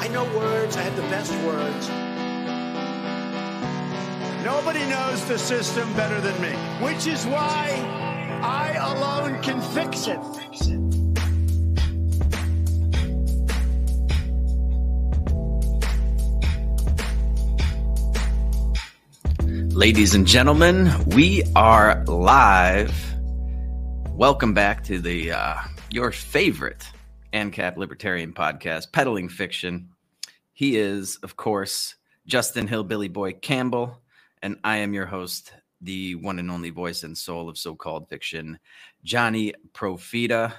I know words. I have the best words. Nobody knows the system better than me, which is why I alone can fix it. Ladies and gentlemen, we are live. Welcome back to the uh, your favorite ANCAP Libertarian podcast, Peddling Fiction. He is, of course, Justin Hillbilly Boy Campbell, and I am your host, the one and only voice and soul of so-called fiction, Johnny Profita.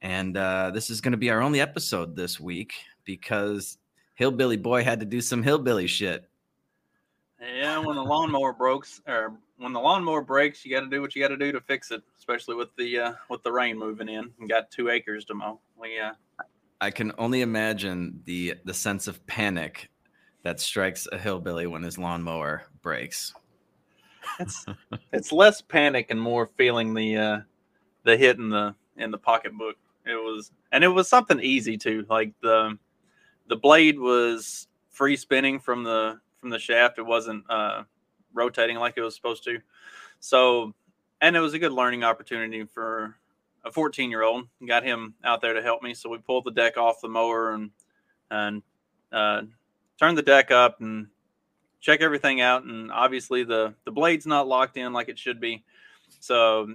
And uh, this is going to be our only episode this week because Hillbilly Boy had to do some hillbilly shit. Yeah, when the lawnmower breaks, or when the lawnmower breaks, you got to do what you got to do to fix it. Especially with the uh, with the rain moving in, and got two acres to mow. We uh, I can only imagine the the sense of panic that strikes a hillbilly when his lawnmower breaks. it's it's less panic and more feeling the uh, the hit in the in the pocketbook. It was, and it was something easy too. Like the the blade was free spinning from the from the shaft. It wasn't uh, rotating like it was supposed to. So, and it was a good learning opportunity for a 14 year old. Got him out there to help me. So we pulled the deck off the mower and and uh, turned the deck up and check everything out. And obviously the the blade's not locked in like it should be. So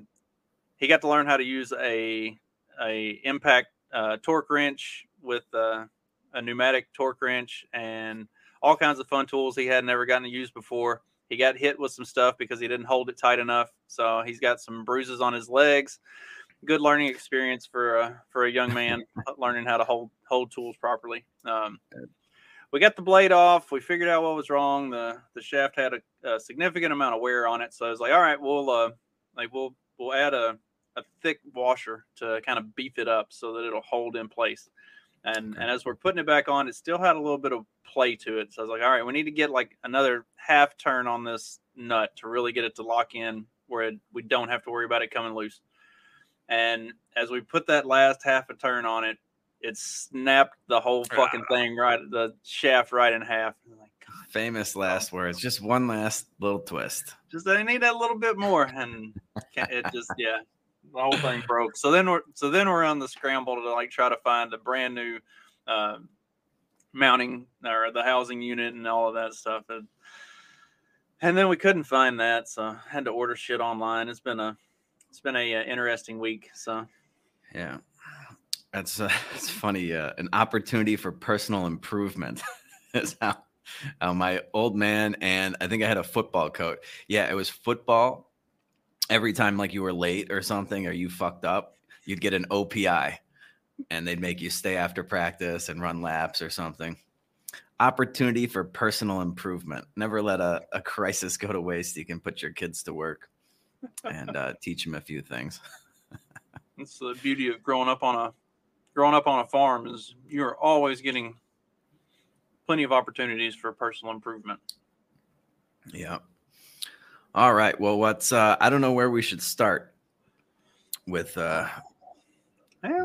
he got to learn how to use a a impact uh, torque wrench with uh, a pneumatic torque wrench and all kinds of fun tools he had never gotten to use before. He got hit with some stuff because he didn't hold it tight enough. So he's got some bruises on his legs. Good learning experience for a for a young man learning how to hold hold tools properly. Um, we got the blade off. We figured out what was wrong. the The shaft had a, a significant amount of wear on it, so I was like, "All right, we'll uh, like we'll we'll add a a thick washer to kind of beef it up so that it'll hold in place." And and as we're putting it back on, it still had a little bit of play to it. So I was like, all right, we need to get like another half turn on this nut to really get it to lock in where it, we don't have to worry about it coming loose. And as we put that last half a turn on it, it snapped the whole ah. fucking thing right, the shaft right in half. Like, Famous last words. Just one last little twist. Just I need that little bit more, and it just yeah, the whole thing broke. So then we're so then we're on the scramble to like try to find a brand new uh, mounting or the housing unit and all of that stuff. And, and then we couldn't find that, so I had to order shit online. It's been a it's been a, uh, interesting week. So yeah, that's uh, it's funny. Uh, an opportunity for personal improvement is how, how my old man and I think I had a football coach. Yeah, it was football. Every time like you were late or something or you fucked up, you'd get an OPI and they'd make you stay after practice and run laps or something. Opportunity for personal improvement. Never let a, a crisis go to waste. You can put your kids to work and uh, teach them a few things. That's the beauty of growing up on a growing up on a farm is you're always getting plenty of opportunities for personal improvement. Yeah. All right. Well, what's uh I don't know where we should start with uh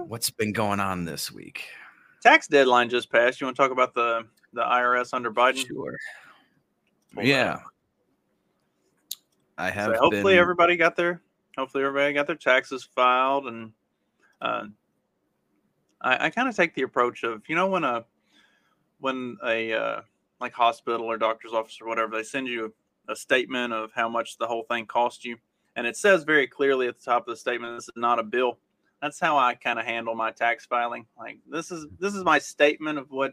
what's been going on this week? Tax deadline just passed. You want to talk about the the IRS under Biden? Sure. yeah. I have. So hopefully, been... everybody got their hopefully everybody got their taxes filed, and uh, I, I kind of take the approach of you know when a when a uh, like hospital or doctor's office or whatever they send you a statement of how much the whole thing cost you, and it says very clearly at the top of the statement this is not a bill that's how I kind of handle my tax filing. Like this is this is my statement of what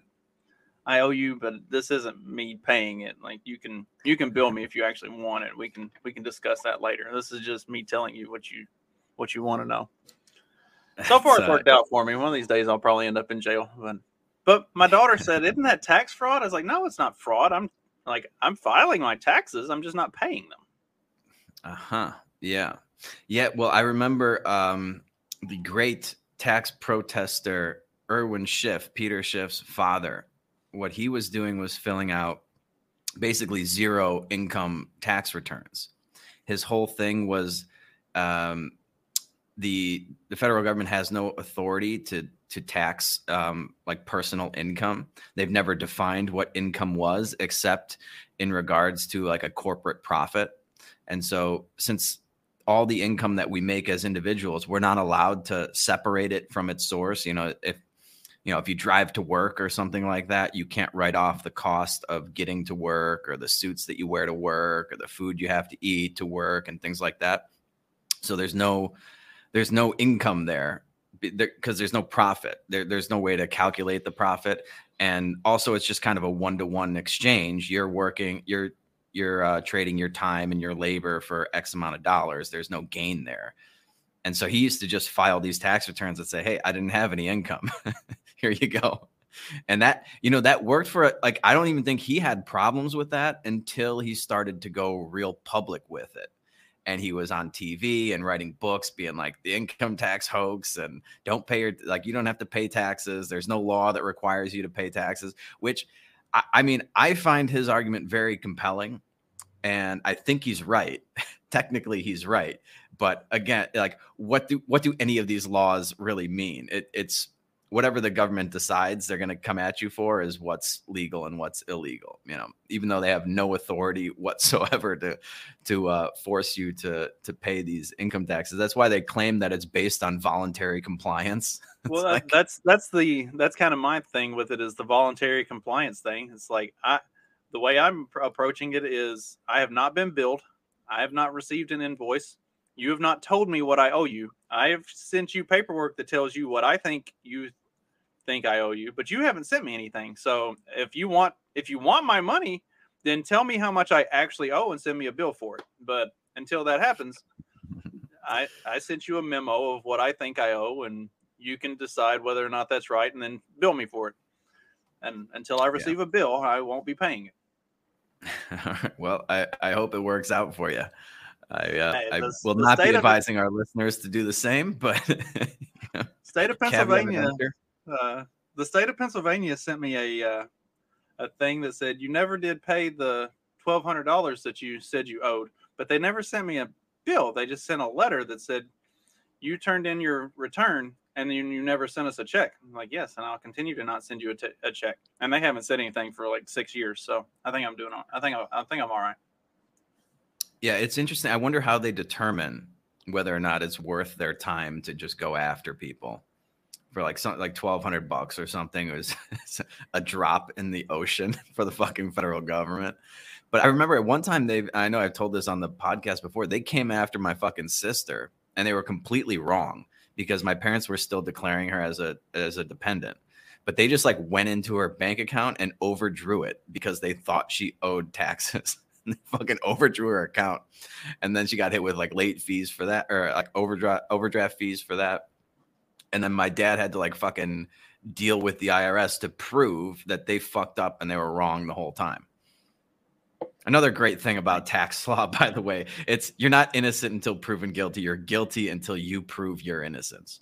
I owe you, but this isn't me paying it. Like you can you can bill me if you actually want it. We can we can discuss that later. This is just me telling you what you what you want to know. So far, It's, worked out for me. One of these days, I'll probably end up in jail. But, but my daughter said, "Isn't that tax fraud?" I was like, "No, it's not fraud. I'm like, I'm filing my taxes. I'm just not paying them." Uh huh. Yeah. Yeah. Well, I remember um, the great tax protester Irwin Schiff, Peter Schiff's father. What he was doing was filling out basically zero income tax returns. His whole thing was um, the the federal government has no authority to to tax um, like personal income. They've never defined what income was except in regards to like a corporate profit. And so, since all the income that we make as individuals, we're not allowed to separate it from its source. You know, if you know if you drive to work or something like that, you can't write off the cost of getting to work or the suits that you wear to work or the food you have to eat to work and things like that. So there's no there's no income there because there's no profit. There, there's no way to calculate the profit, and also it's just kind of a one to one exchange. You're working, you're you're uh, trading your time and your labor for X amount of dollars. There's no gain there. And so he used to just file these tax returns and say, Hey, I didn't have any income. Here you go. And that, you know, that worked for like, I don't even think he had problems with that until he started to go real public with it. And he was on TV and writing books, being like the income tax hoax and don't pay your, like, you don't have to pay taxes. There's no law that requires you to pay taxes, which I, I mean, I find his argument very compelling, and I think he's right. Technically, he's right, but again, like, what do what do any of these laws really mean? It, it's whatever the government decides they're going to come at you for is what's legal and what's illegal. You know, even though they have no authority whatsoever to to uh, force you to to pay these income taxes. That's why they claim that it's based on voluntary compliance. Well, that, like- that's that's the that's kind of my thing with it is the voluntary compliance thing. It's like I the way I'm pr- approaching it is I have not been billed. I have not received an invoice. You have not told me what I owe you. I have sent you paperwork that tells you what I think you think I owe you, but you haven't sent me anything. So if you want if you want my money, then tell me how much I actually owe and send me a bill for it. But until that happens, I I sent you a memo of what I think I owe and you can decide whether or not that's right and then bill me for it. And until I receive a bill, I won't be paying it. well, I, I hope it works out for you. I, uh, Hey, I the- will not be state of advising our listeners to do the same, but State of Pennsylvania. Uh, the state of Pennsylvania sent me a uh, a thing that said you never did pay the twelve hundred dollars that you said you owed, but they never sent me a bill. They just sent a letter that said you turned in your return and then you never sent us a check. I'm like, yes, and I'll continue to not send you a, t- a check. And they haven't said anything for like six years, so I think I'm doing. all- I think I, I think I'm all right. yeah, it's interesting. I wonder how they determine whether or not it's worth their time to just go after people for like something like twelve hundred bucks or something. It was a drop in the ocean for the fucking federal government. But I remember at one time they I know I've told this on the podcast before, they came after my fucking sister and they were completely wrong because my parents were still declaring her as a as a dependent. But they just like went into her bank account and overdrew it because they thought she owed taxes. fucking overdrew her account. And then she got hit with like late fees for that or like overdraft overdraft fees for that. And then my dad had to like fucking deal with the IRS to prove that they fucked up and they were wrong the whole time. Another great thing about tax law, by the way, it's you're not innocent until proven guilty. You're guilty until you prove your innocence.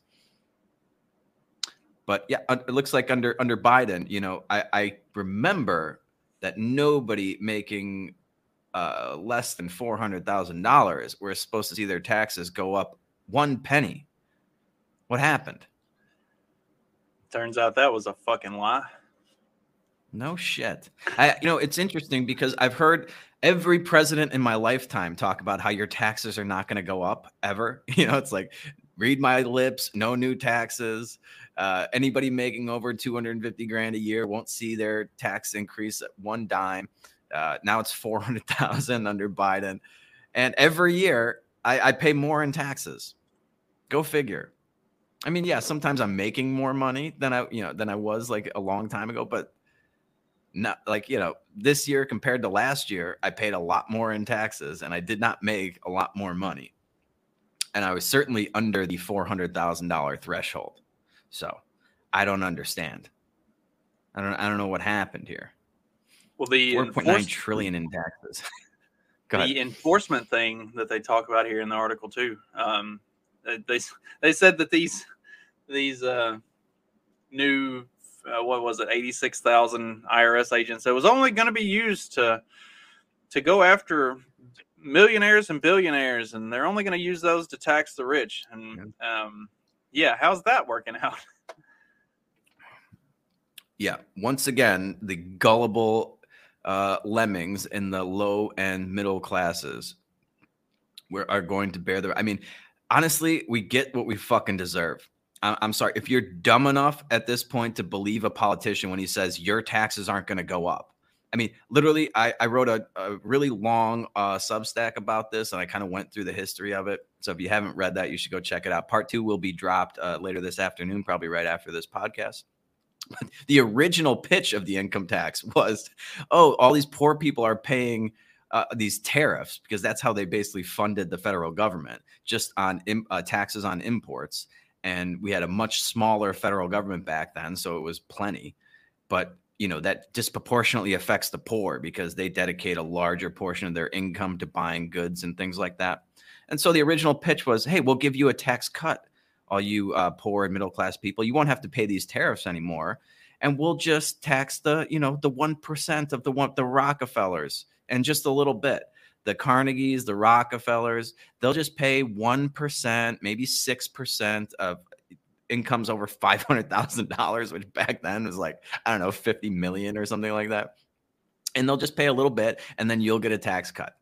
But yeah, it looks like under under Biden, you know, I, I remember that nobody making uh, less than four hundred thousand dollars were supposed to see their taxes go up one penny. What happened? Turns out that was a fucking lie. No shit. I, you know, it's interesting because I've heard every president in my lifetime talk about how your taxes are not going to go up ever. You know, it's like read my lips, no new taxes. Uh, anybody making over 250 grand a year won't see their tax increase at one dime. Uh, now it's 400,000 under Biden. And every year I, I pay more in taxes. Go figure. I mean, yeah, sometimes I'm making more money than I, you know, than I was like a long time ago, but not like you know this year compared to last year i paid a lot more in taxes and i did not make a lot more money and I was certainly under the four hundred thousand dollar threshold. So I don't understand. I don't. I don't know what happened here. Well, the Four point nine enforce- trillion in taxes. The enforcement thing that they talk about here in the article too. Um, they, they said that these these uh, new uh, what was it eighty six thousand IRS agents it was only going to be used to to go after millionaires and billionaires, and they're only going to use those to tax the rich. And um, yeah, how's that working out? Yeah. Once again, the gullible uh, lemmings in the low and middle classes were, are going to bear the. I mean, honestly, we get what we fucking deserve. I'm sorry. If you're dumb enough at this point to believe a politician when he says your taxes aren't going to go up, I mean, literally, I, I wrote a, a really long uh, Substack about this, and I kind of went through the history of it. So if you haven't read that, you should go check it out. Part two will be dropped uh, later this afternoon, probably right after this podcast. the original pitch of the income tax was, oh, all these poor people are paying uh, these tariffs because that's how they basically funded the federal government, just on im- uh, taxes on imports. And we had a much smaller federal government back then, so it was plenty. But you know that disproportionately affects the poor because they dedicate a larger portion of their income to buying goods and things like that. And so the original pitch was, "Hey, we'll give you a tax cut, all you uh, poor and middle class people. You won't have to pay these tariffs anymore, and we'll just tax the you know the one percent of the one the Rockefellers and just a little bit." The Carnegies, the Rockefellers, they'll just pay 1%, maybe 6% of incomes over $500,000, which back then was like, I don't know, 50 million or something like that. And they'll just pay a little bit and then you'll get a tax cut.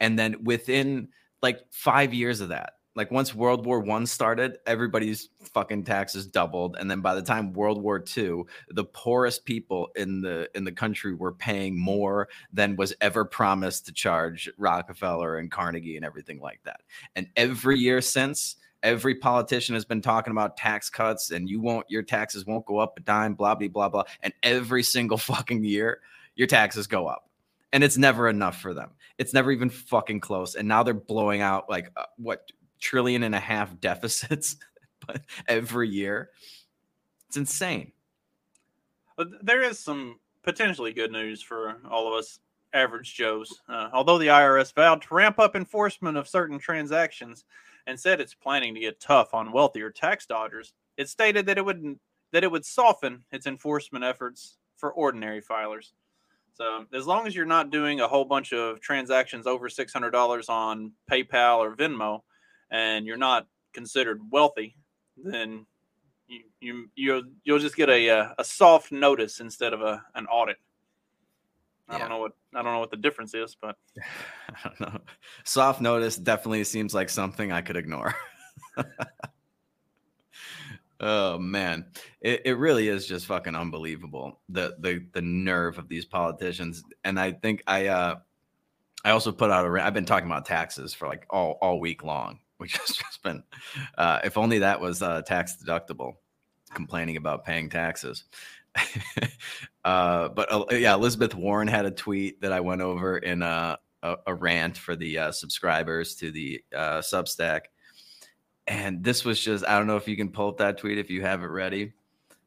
And then within like five years of that, like once World War One started, everybody's fucking taxes doubled, and then by the time World War Two, the poorest people in the in the country were paying more than was ever promised to charge Rockefeller and Carnegie and everything like that. And every year since, every politician has been talking about tax cuts, and you won't your taxes won't go up a dime, blah blah blah blah. And every single fucking year, your taxes go up and it's never enough for them. It's never even fucking close. And now they're blowing out like uh, what trillion and a half deficits every year. It's insane. There is some potentially good news for all of us average Joes. Uh, although the IRS vowed to ramp up enforcement of certain transactions and said it's planning to get tough on wealthier tax dodgers, it stated that it would that it would soften its enforcement efforts for ordinary filers. So as long as you're not doing a whole bunch of transactions over six hundred dollars on PayPal or Venmo, and you're not considered wealthy, then you you you'll, you'll just get a uh, a soft notice instead of a an audit. I Yeah. don't know what I don't know what the difference is, but I don't know. Soft notice definitely seems like something I could ignore. oh man, it, it really is just fucking unbelievable the the the nerve of these politicians. And I think I uh I also put out a I've been talking about taxes for like all all week long, which has just been uh if only that was uh tax deductible, complaining about paying taxes. uh, but uh, yeah, Elizabeth Warren had a tweet that I went over in uh, a, a rant for the uh, subscribers to the uh, Substack, and this was just I don't know if you can pull up that tweet if you have it ready.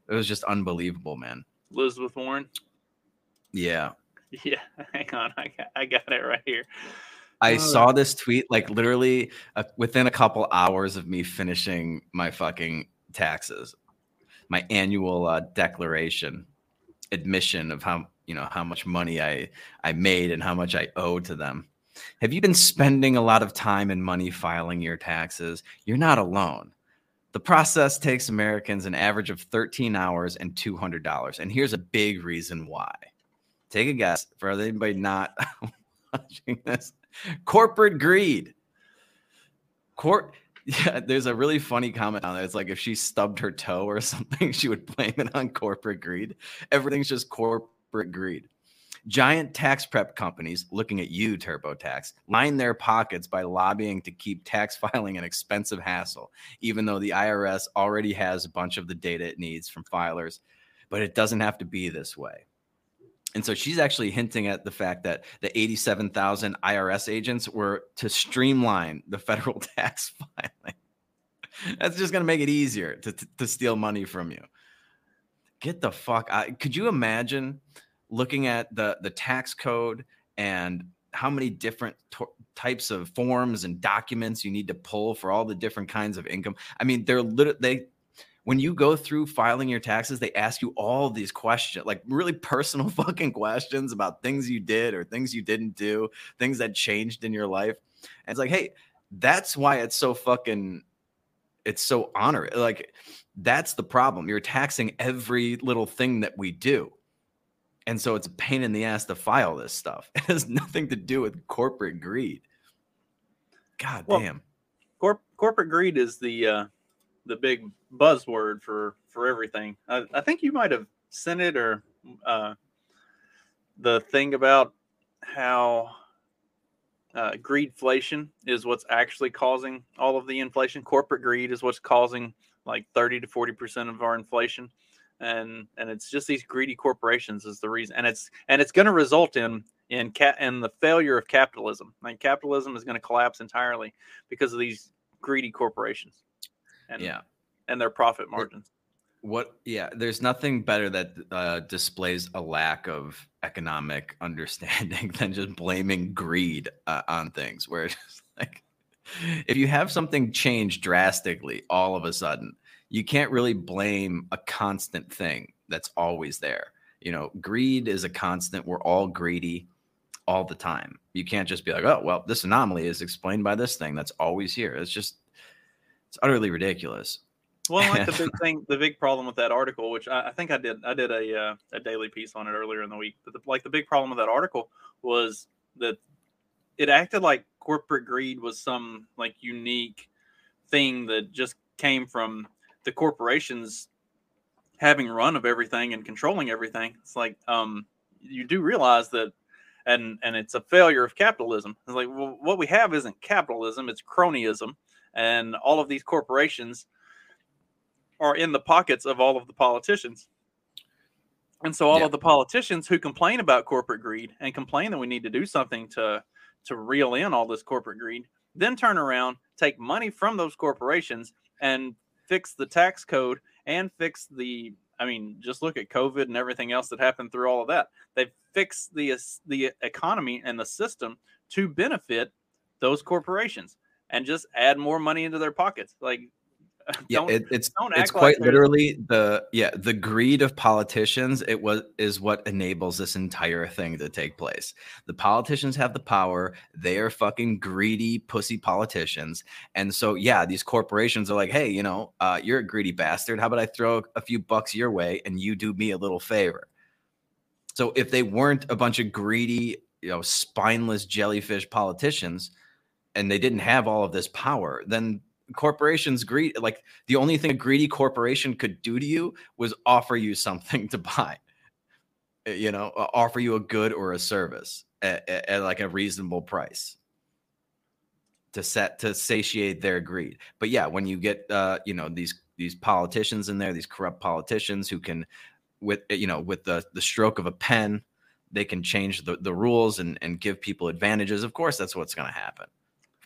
It was just unbelievable, man. Elizabeth Warren. Yeah, Yeah, hang on, I got I got it right here. I Uh, saw this tweet like literally uh, within a couple hours of me finishing my fucking taxes, my annual uh, declaration, admission of how you know how much money I I made and how much I owe to them. Have you been spending a lot of time and money filing your taxes? You're not alone. The process takes Americans an average of 13 hours and $200. And here's a big reason why. Take a guess for anybody not watching this. Corporate greed. Court yeah, there's a really funny comment on there. It's like if she stubbed her toe or something, she would blame it on corporate greed. Everything's just corporate greed. Giant tax prep companies looking at you, TurboTax, line their pockets by lobbying to keep tax filing an expensive hassle, even though the IRS already has a bunch of the data it needs from filers. But it doesn't have to be this way. And so she's actually hinting at the fact that the 87,000 IRS agents were to streamline the federal tax filing. That's just going to make it easier to, to, to, steal money from you. Get the fuck out. Could you imagine looking at the, the tax code and how many different types of forms and documents you need to pull for all the different kinds of income? I mean, they're literally, they, when you go through filing your taxes, they ask you all these questions, like really personal fucking questions about things you did or things you didn't do, things that changed in your life. And it's like, hey, that's why it's so fucking it's so honor like that's the problem. You're taxing every little thing that we do. And so it's a pain in the ass to file this stuff. It has nothing to do with corporate greed. God well, damn. Corp- corporate greed is the uh the big buzzword for for everything. I, I think you might have sent it or uh, the thing about how uh, greedflation is what's actually causing all of the inflation. Corporate greed is what's causing like thirty to forty percent of our inflation, and and it's just these greedy corporations is the reason, and it's and it's going to result in in cat in the failure of capitalism. Like capitalism is going to collapse entirely because of these greedy corporations and yeah. and their profit margins. what yeah there's nothing better that uh, displays a lack of economic understanding than just blaming greed uh, on things where it's like if you have something change drastically all of a sudden you can't really blame a constant thing that's always there. You know greed is a constant. We're all greedy all the time. You can't just be like oh well this anomaly is explained by this thing that's always here. It's just it's utterly ridiculous. Well, like the big thing, the big problem with that article, which I, I think I did, I did a uh, a daily piece on it earlier in the week. But the, like the big problem with that article was that it acted like corporate greed was some like unique thing that just came from the corporations having run of everything and controlling everything. It's like um, you do realize that, and and it's a failure of capitalism. It's like well, what we have isn't capitalism; it's cronyism and all of these corporations are in the pockets of all of the politicians. And so all yeah. of the politicians who complain about corporate greed and complain that we need to do something to to reel in all this corporate greed, then turn around, take money from those corporations and fix the tax code and fix the I mean, just look at COVID and everything else that happened through all of that. They've fixed the the economy and the system to benefit those corporations and just add more money into their pockets. Like, yeah, it, it's it's quite literally the yeah the greed of politicians. It was is what enables this entire thing to take place. The politicians have the power. They are fucking greedy pussy politicians, and so yeah, these corporations are like, hey, you know, uh, you're a greedy bastard. How about I throw a few bucks your way and you do me a little favor? So if they weren't a bunch of greedy, you know, spineless jellyfish politicians and they didn't have all of this power, then corporations greed like the only thing a greedy corporation could do to you was offer you something to buy eh, you know offer you a good or a service at, at, at, like a reasonable price to set to satiate their greed. But yeah when you get uh you know these these politicians in there these corrupt politicians who can with eh, you know with the the stroke of a pen they can change the, the rules and and give people advantages of course that's what's going to happen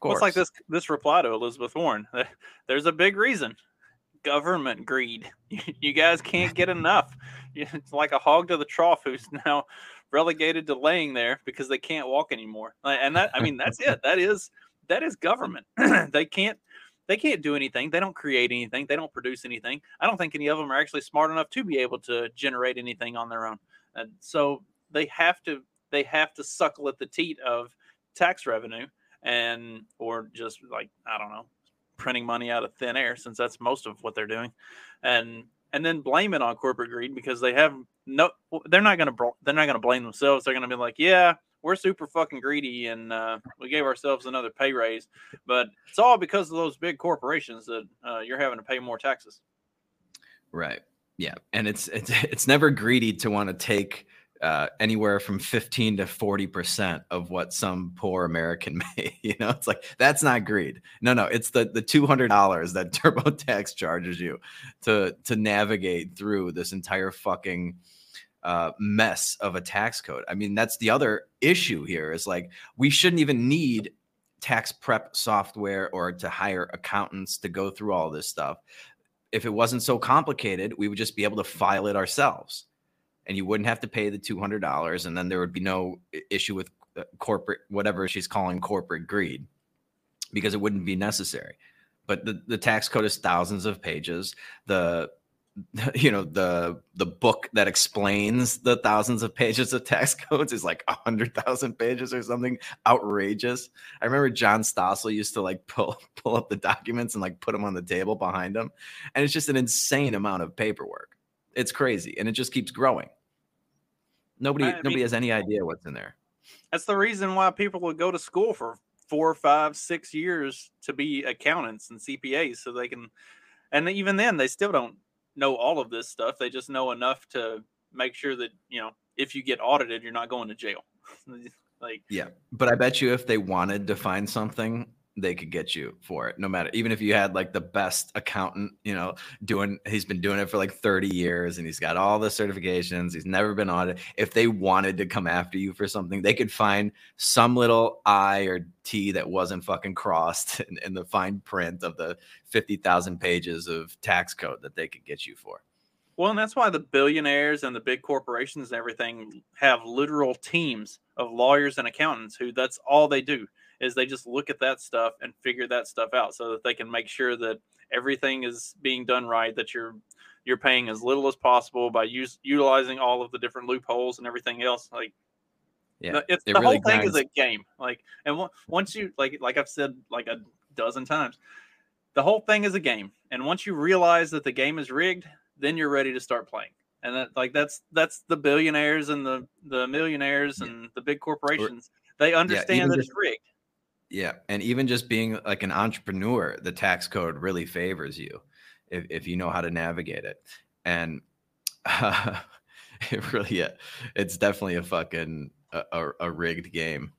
course. It's like this this reply to Elizabeth Warren. There's a big reason. Government greed. You guys can't get enough. It's like a hog to the trough who's now relegated to laying there because they can't walk anymore. And that I mean that's it. That is that is government. they can't they can't do anything. They don't create anything. They don't produce anything. I don't think any of them are actually smart enough to be able to generate anything on their own. And so they have to they have to suckle at the teat of tax revenue and or just like I don't know, printing money out of thin air since that's most of what they're doing, and and then blame it on corporate greed because they have no they're not to they're not to blame themselves. They're to be like yeah we're super fucking greedy and uh, we gave ourselves another pay raise. But it's all because of those big corporations that uh, you're having to pay more taxes. Right. Yeah. And it's it's it's never greedy to want to take uh, anywhere from 15 to 40 percent of what some poor American may. You know, it's like that's not greed. No, no, it's the the 200 dollars that TurboTax charges you to to navigate through this entire fucking uh, mess of a tax code. I mean, that's the other issue here is like we shouldn't even need tax prep software or to hire accountants to go through all this stuff. If it wasn't so complicated, we would just be able to file it ourselves and you wouldn't have to pay the $200 and then there would be no issue with uh, corporate whatever she's calling corporate greed because it wouldn't be necessary but the, the tax code is thousands of pages the you know the the book that explains the thousands of pages of tax codes is like a hundred thousand pages or something outrageous. I remember John Stossel used to like pull pull up the documents and like put them on the table behind him, and it's just an insane amount of paperwork. It's crazy, and it just keeps growing. Nobody I nobody has any idea what's in there. That's the reason why people would go to school for four, five, six years to be accountants and CPAs, so they can. And even then, they still don't know all of this stuff. They just know enough to make sure that you know if you get audited, you're not going to jail. like yeah, but I bet you if they wanted to find something they could get you for it no matter even if you had like the best accountant you know doing he's been doing it for like 30 years and he's got all the certifications he's never been audited if they wanted to come after you for something they could find some little i or t that wasn't fucking crossed in, in the fine print of the 50,000 pages of tax code that they could get you for. Well, and that's why the billionaires and the big corporations and everything have literal teams of lawyers and accountants who that's all they do is they just look at that stuff and figure that stuff out so that they can make sure that everything is being done right that you're you're paying as little as possible by use, utilizing all of the different loopholes and everything else like yeah it's, it the really whole thing is a game like and once you like like i've said like a dozen times the whole thing is a game and once you realize that the game is rigged then you're ready to start playing and that like that's that's the billionaires and the the millionaires yeah. and the big corporations they understand yeah, that just, it's rigged yeah, and even just being like an entrepreneur, the tax code really favors you if, if you know how to navigate it. And uh, it really, yeah, it's definitely a fucking a, a, rigged game.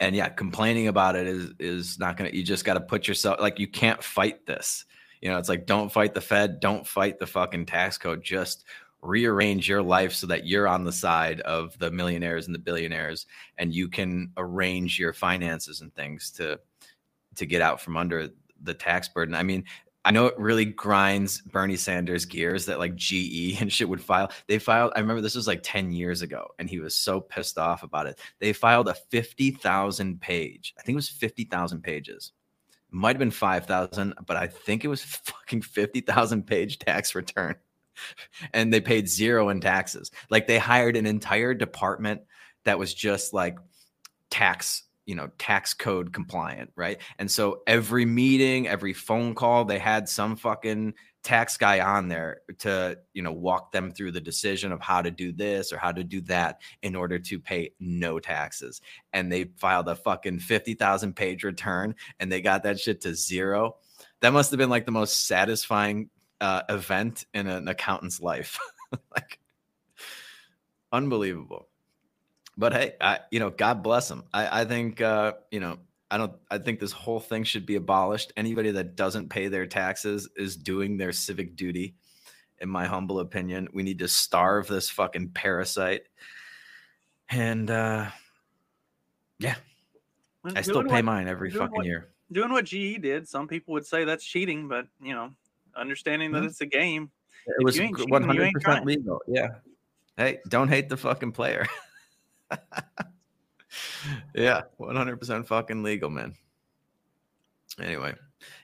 And yeah, complaining about it is is not gonna. You just got to put yourself like you can't fight this. You know, it's like don't fight the Fed, don't fight the fucking tax code. Just rearrange your life so that you're on the side of the millionaires and the billionaires and you can arrange your finances and things to to get out from under the tax burden. I mean, I know it really grinds Bernie Sanders gears that like GE and shit would file. They filed, I remember this was like 10 years ago, and he was so pissed off about it. They filed a 50,000 page, I think it was 50,000 pages. Might have been 5,000, but I think it was fucking 50,000 page tax return and they paid zero in taxes. Like they hired an entire department that was just like tax, you know, tax code compliant, right? And so every meeting, every phone call, they had some fucking tax guy on there to, you know, walk them through the decision of how to do this or how to do that in order to pay no taxes. And they filed a fucking 50,000 page return and they got that shit to zero. That must have been like the most satisfying uh, event in an accountant's life. like unbelievable. But hey, I, you know, God bless them. I, I think, uh, you know, I don't. I think this whole thing should be abolished. Anybody that doesn't pay their taxes is doing their civic duty. In my humble opinion, we need to starve this fucking parasite. And uh, yeah, I still pay what, mine every fucking what, year. Doing what GE did, some people would say that's cheating, but you know, understanding that mm-hmm. it's a game. It was one hundred percent legal. Yeah. Hey, don't hate the fucking player. yeah, one hundred percent fucking legal, man. Anyway,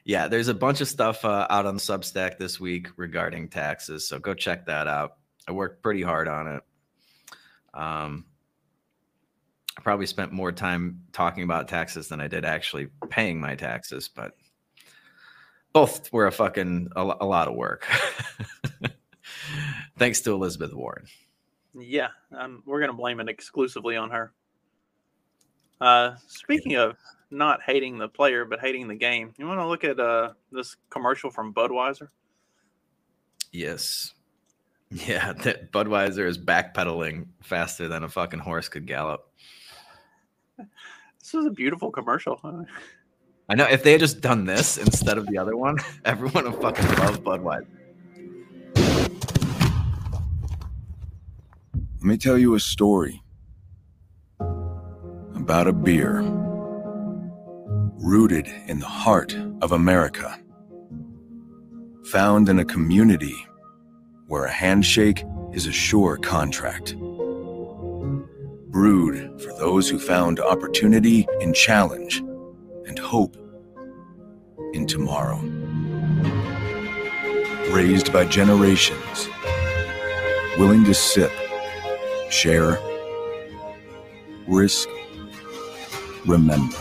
yeah, there's a bunch of stuff uh, out on Substack this week regarding taxes, so go check that out. I worked pretty hard on it. Um, I probably spent more time talking about taxes than I did actually paying my taxes, but both were a fucking a, a lot of work. Thanks to Elizabeth Warren. Yeah, um, we're gonna blame it exclusively on her. Uh, speaking of not hating the player but hating the game, you want to look at uh, this commercial from Budweiser? Yes. Yeah, that Budweiser is backpedaling faster than a fucking horse could gallop. This is a beautiful commercial. I know if they had just done this instead of the other one, everyone would fucking love Budweiser. Let me tell you a story about a beer rooted in the heart of America, found in a community where a handshake is a sure contract. Brewed for those who found opportunity in challenge and hope in tomorrow. Raised by generations, willing to sip, share, risk, remember.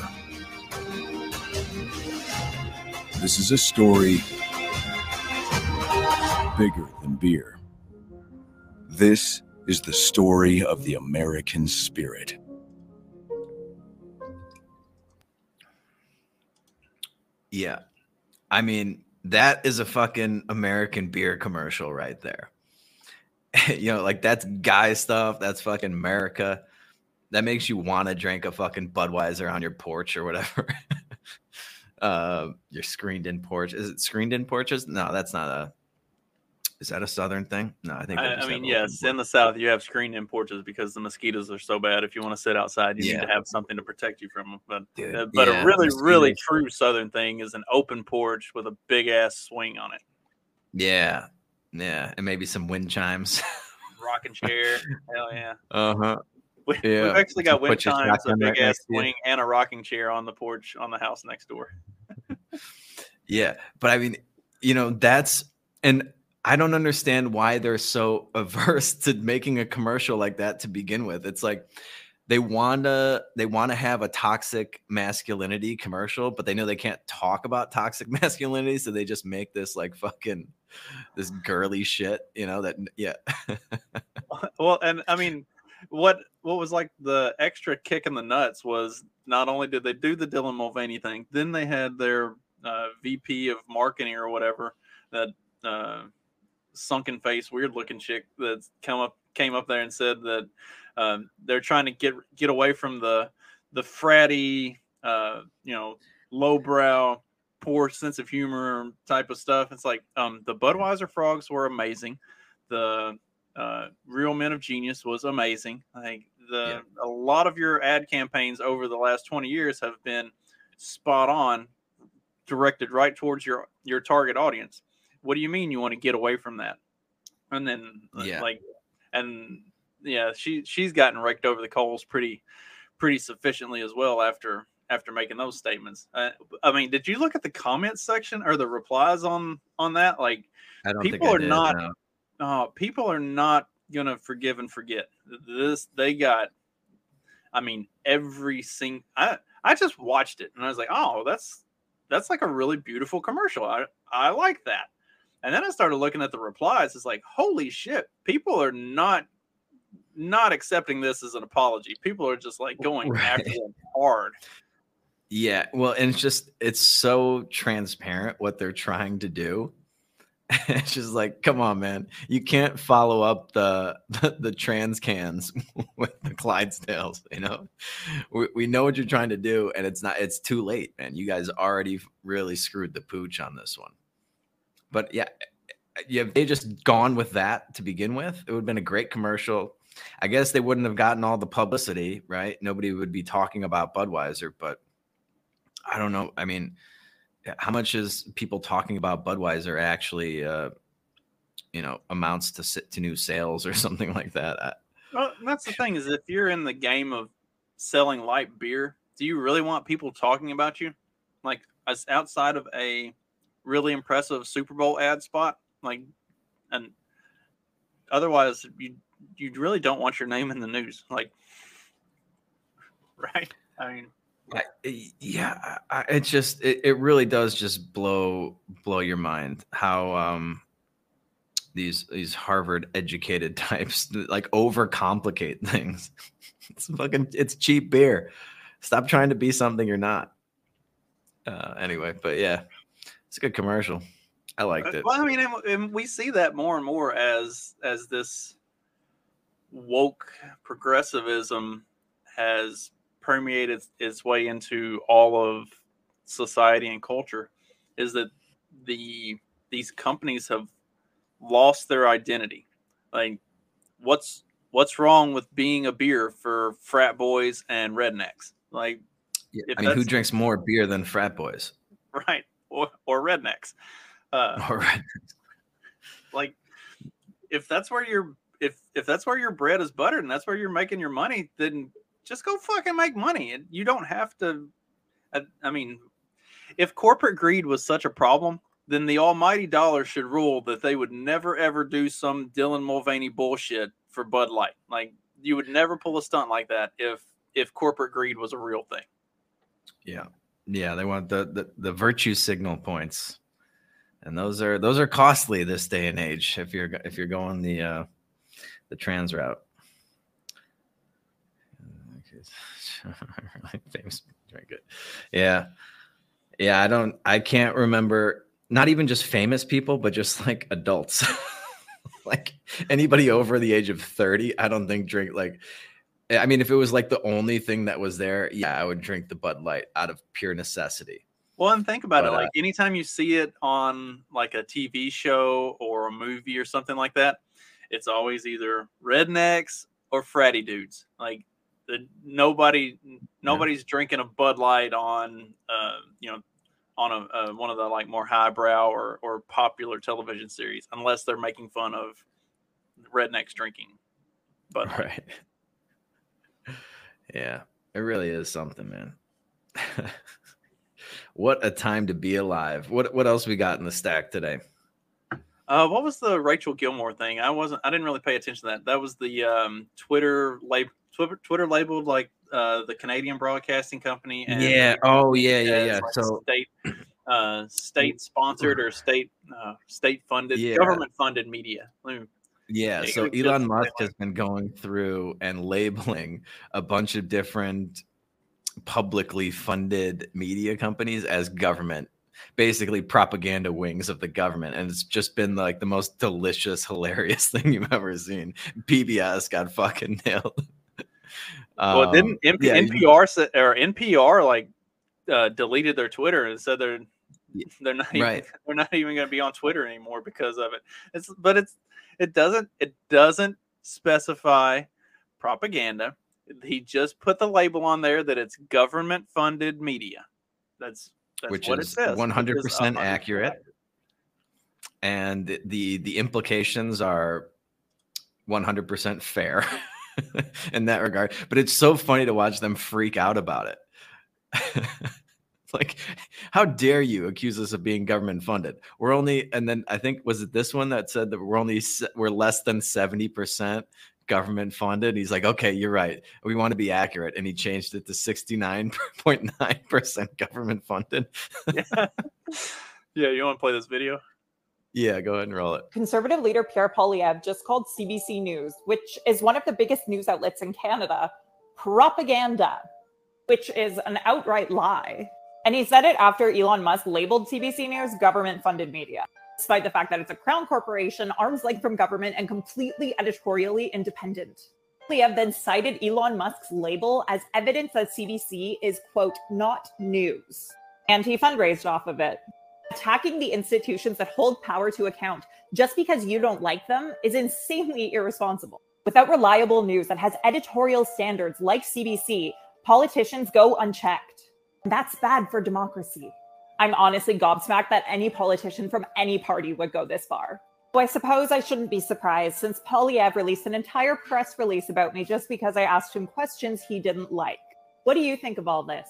This is a story bigger than beer. This is the story of the American spirit. Yeah. I mean, that is a fucking American beer commercial right there. you know, like that's guy stuff. That's fucking America. That makes you want to drink a fucking Budweiser on your porch or whatever. uh, your screened in porch. Is it screened in porches? No, that's not a. Is that a southern thing? No, I think. I, I mean, yes, in the south you have screened in porches because the mosquitoes are so bad. If you want to sit outside, you Yeah. need to have something to protect you from them. But Dude, uh, but yeah, a really really true southern thing is an open porch with a big ass swing on it, Yeah, yeah, and maybe some wind chimes. rocking chair. Hell yeah. uh huh. We, Yeah. We've actually got wind chimes, a shotgun right big ass swing, and a rocking chair on the porch on the house next door. Yeah, but I mean, you know, that's and I don't understand why they're so averse to making a commercial like that to begin with. It's like they want to they want to have a toxic masculinity commercial, but they know they can't talk about toxic masculinity, so they just make this like fucking this girly shit, you know, that yeah. well, and I mean, what what was like the extra kick in the nuts was not only did they do the Dylan Mulvaney thing, then they had their uh, VP of marketing or whatever that uh, sunken face, weird looking chick that come up came up there and said that um, they're trying to get get away from the the fratty, uh, you know, lowbrow, poor sense of humor type of stuff. It's like um, the Budweiser frogs were amazing. The uh, Real Men of Genius was amazing. I think the a lot of your ad campaigns over the last 20 years have been spot on, directed right towards your your target audience. What do you mean you want to get away from that? And then uh, Yeah. like and yeah, she she's gotten raked over the coals pretty pretty sufficiently as well after after making those statements. Uh, I mean, did you look at the comments section or the replies on on that? Like I don't people are did, not no. uh, people are not gonna forgive and forget this they got i mean every single i i just watched it and i was like oh that's that's like a really beautiful commercial i i like that and then i started looking at the replies it's like holy shit people are not not accepting this as an apology people are just like going after Right. them hard Yeah, well, and it's just it's so transparent what they're trying to do. it's just like, come on, man, you can't follow up the the, the trans cans with the Clydesdales. You know, we, we know what you're trying to do, and it's not. It's too late, man. You guys already really screwed the pooch on this one. But yeah, yeah, they just gone with that to begin with, it would have been a great commercial. I guess they wouldn't have gotten all the publicity, right? Nobody would be talking about Budweiser, but I don't know. I mean, how much is people talking about Budweiser actually, uh, you know, amounts to sit to new sales or something like that? I, Well, that's the thing is if you're in the game of selling light beer, do you really want people talking about you? Like as outside of a really impressive Super Bowl ad spot, like and otherwise you you really don't want your name in the news. Like right? I mean I- yeah, I, I- it just it, it really does just blow blow your mind how um these these Harvard educated types like overcomplicate things. It's fucking it's cheap beer. Stop trying to be something you're not. Uh, anyway, but yeah, it's a good commercial. I liked uh, it. Well, I mean, and, and we see that more and more as as this woke progressivism has permeated its way into all of society and culture. Is that the these companies have lost their identity? Like, what's what's wrong with being a beer for frat boys and rednecks? Like, Yeah, I mean, who drinks more beer than frat boys? right? Or or rednecks. Uh, All right. like, if that's where your if if that's where your bread is buttered and that's where you're making your money, then just go fucking make money. And you don't have to. I, I mean, if corporate greed was such a problem, then the almighty dollar should rule that they would never ever do some Dylan Mulvaney bullshit for Bud Light. Like you would never pull a stunt like that if if corporate greed was a real thing. Yeah, yeah. They want the, the the virtue signal points, and those are those are costly this day and age. If you're if you're going the uh, the trans route. Famous, very. Yeah, yeah. I don't. I can't remember. Not even just famous people, but just like adults. like anybody over the age of 30 i don't think drink like i mean if it was like the only thing that was there yeah i would drink the bud light out of pure necessity Well, and think about But, it. uh, Like anytime you see it on like a TV show or a movie or something like that, it's always either rednecks or fratty dudes. Like the nobody, nobody's drinking a Bud Light on, uh, you know, on a uh, one of the like more highbrow or or popular television series, unless they're making fun of rednecks drinking Bud Light. right yeah it really is something man what a time to be alive what what else we got in the stack today Uh, what was the Rachel Gilmore thing? I wasn't. I didn't really pay attention to that. That was the um, Twitter lab, Twitter, Twitter labeled like uh, the Canadian Broadcasting Company. And yeah oh yeah yeah yeah like, so state uh, state sponsored or state uh, state funded Yeah. government funded media. Let me- Yeah, so Elon just Musk has been going through and labeling a bunch of different publicly funded media companies as government, basically propaganda wings of the government. And it's just been like the most delicious, hilarious thing you've ever seen. PBS got fucking nailed. well, Um, didn't MP, yeah, NPR or NPR like uh, deleted their Twitter and said they're they're not even, Right. they're not even going to be on Twitter anymore because of it. It's but it's it doesn't it doesn't specify propaganda. He just put the label on there that it's government funded media. That's that's Which what is it says. 100% accurate. and the- the implications are 100% fair in that regard but it's so funny to watch them freak out about it like how dare you accuse us of being government funded we're only and then i think was it this one that said that we're only we're less than 70% government funded he's like okay you're right we want to be accurate and he changed it to 69.9% government funded yeah. yeah, you want to play this video? yeah go ahead and roll it Conservative leader Pierre Poilievre just called CBC News, which is one of the biggest news outlets in Canada, propaganda, which is an outright lie. And he said it after Elon Musk labeled CBC News government funded media, despite the fact that it's a crown corporation, arm's length from government, and completely editorially independent. Poilievre then cited Elon Musk's label as evidence that CBC is, quote, not news. And he fundraised off of it. Attacking the institutions that hold power to account just because you don't like them is insanely irresponsible. Without reliable news that has editorial standards like CBC, politicians go unchecked. That's bad for democracy. I'm honestly gobsmacked that any politician from any party would go this far. So I suppose I shouldn't be surprised since Poilievre released an entire press release about me just because I asked him questions he didn't like. What do you think of all this?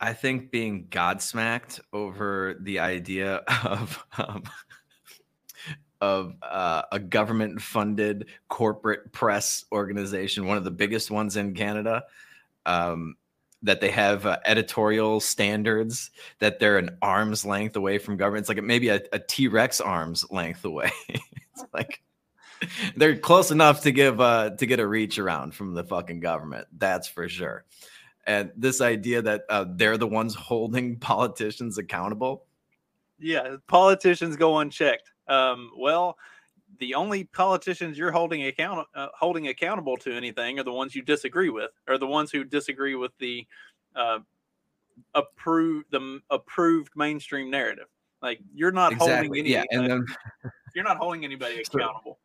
I think being godsmacked over the idea of um, of uh, a government-funded corporate press organization, one of the biggest ones in Canada, um, that they have uh, editorial standards, that they're an arm's length away from government. It's like maybe a, a T-Rex arm's length away. it's like they're close enough to give uh, to get a reach around from the fucking government. That's for sure and this idea that uh, they're the ones holding politicians accountable. Yeah, politicians go unchecked. Um, well, the only politicians you're holding account uh, holding accountable to anything are the ones you disagree with, or the ones who disagree with the uh, approved the approved mainstream narrative. Like you're not holding any, yeah, and then you're not holding anybody accountable.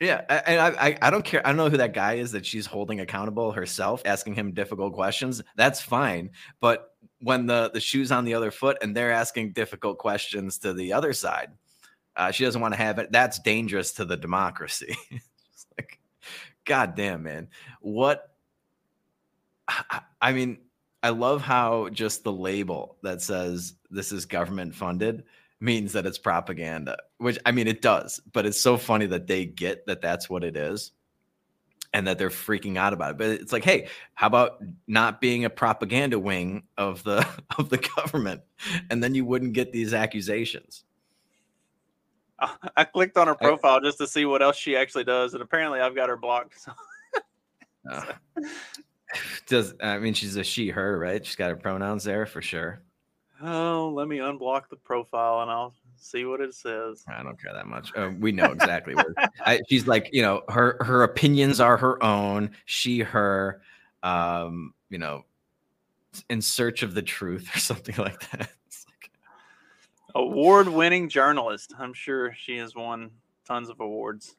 Yeah, and I, I, I don't care. I don't know who that guy is that she's holding accountable herself, asking him difficult questions. That's fine, but when the the shoe's on the other foot and they're asking difficult questions to the other side, uh, she doesn't want to have it. That's dangerous to the democracy. like, God damn, man, what? I, I mean, I love how just the label that says this is government funded means that it's propaganda, which I mean, it does, but it's so funny that they get that that's what it is and that they're freaking out about it. But it's like, hey, how about not being a propaganda wing of the of the government, and then you wouldn't get these accusations. I clicked on her profile just to see what else she actually does, and apparently I've got her blocked. So. Uh, does I mean she's a she her right? She's got her pronouns there for sure. Oh, let me unblock the profile and I'll see what it says. I don't care that much. Uh, we know exactly what I, she's like. You know, her her opinions are her own. She her, um, you know, in search of the truth or something like that. Like, Award-winning journalist. I'm sure she has won tons of awards.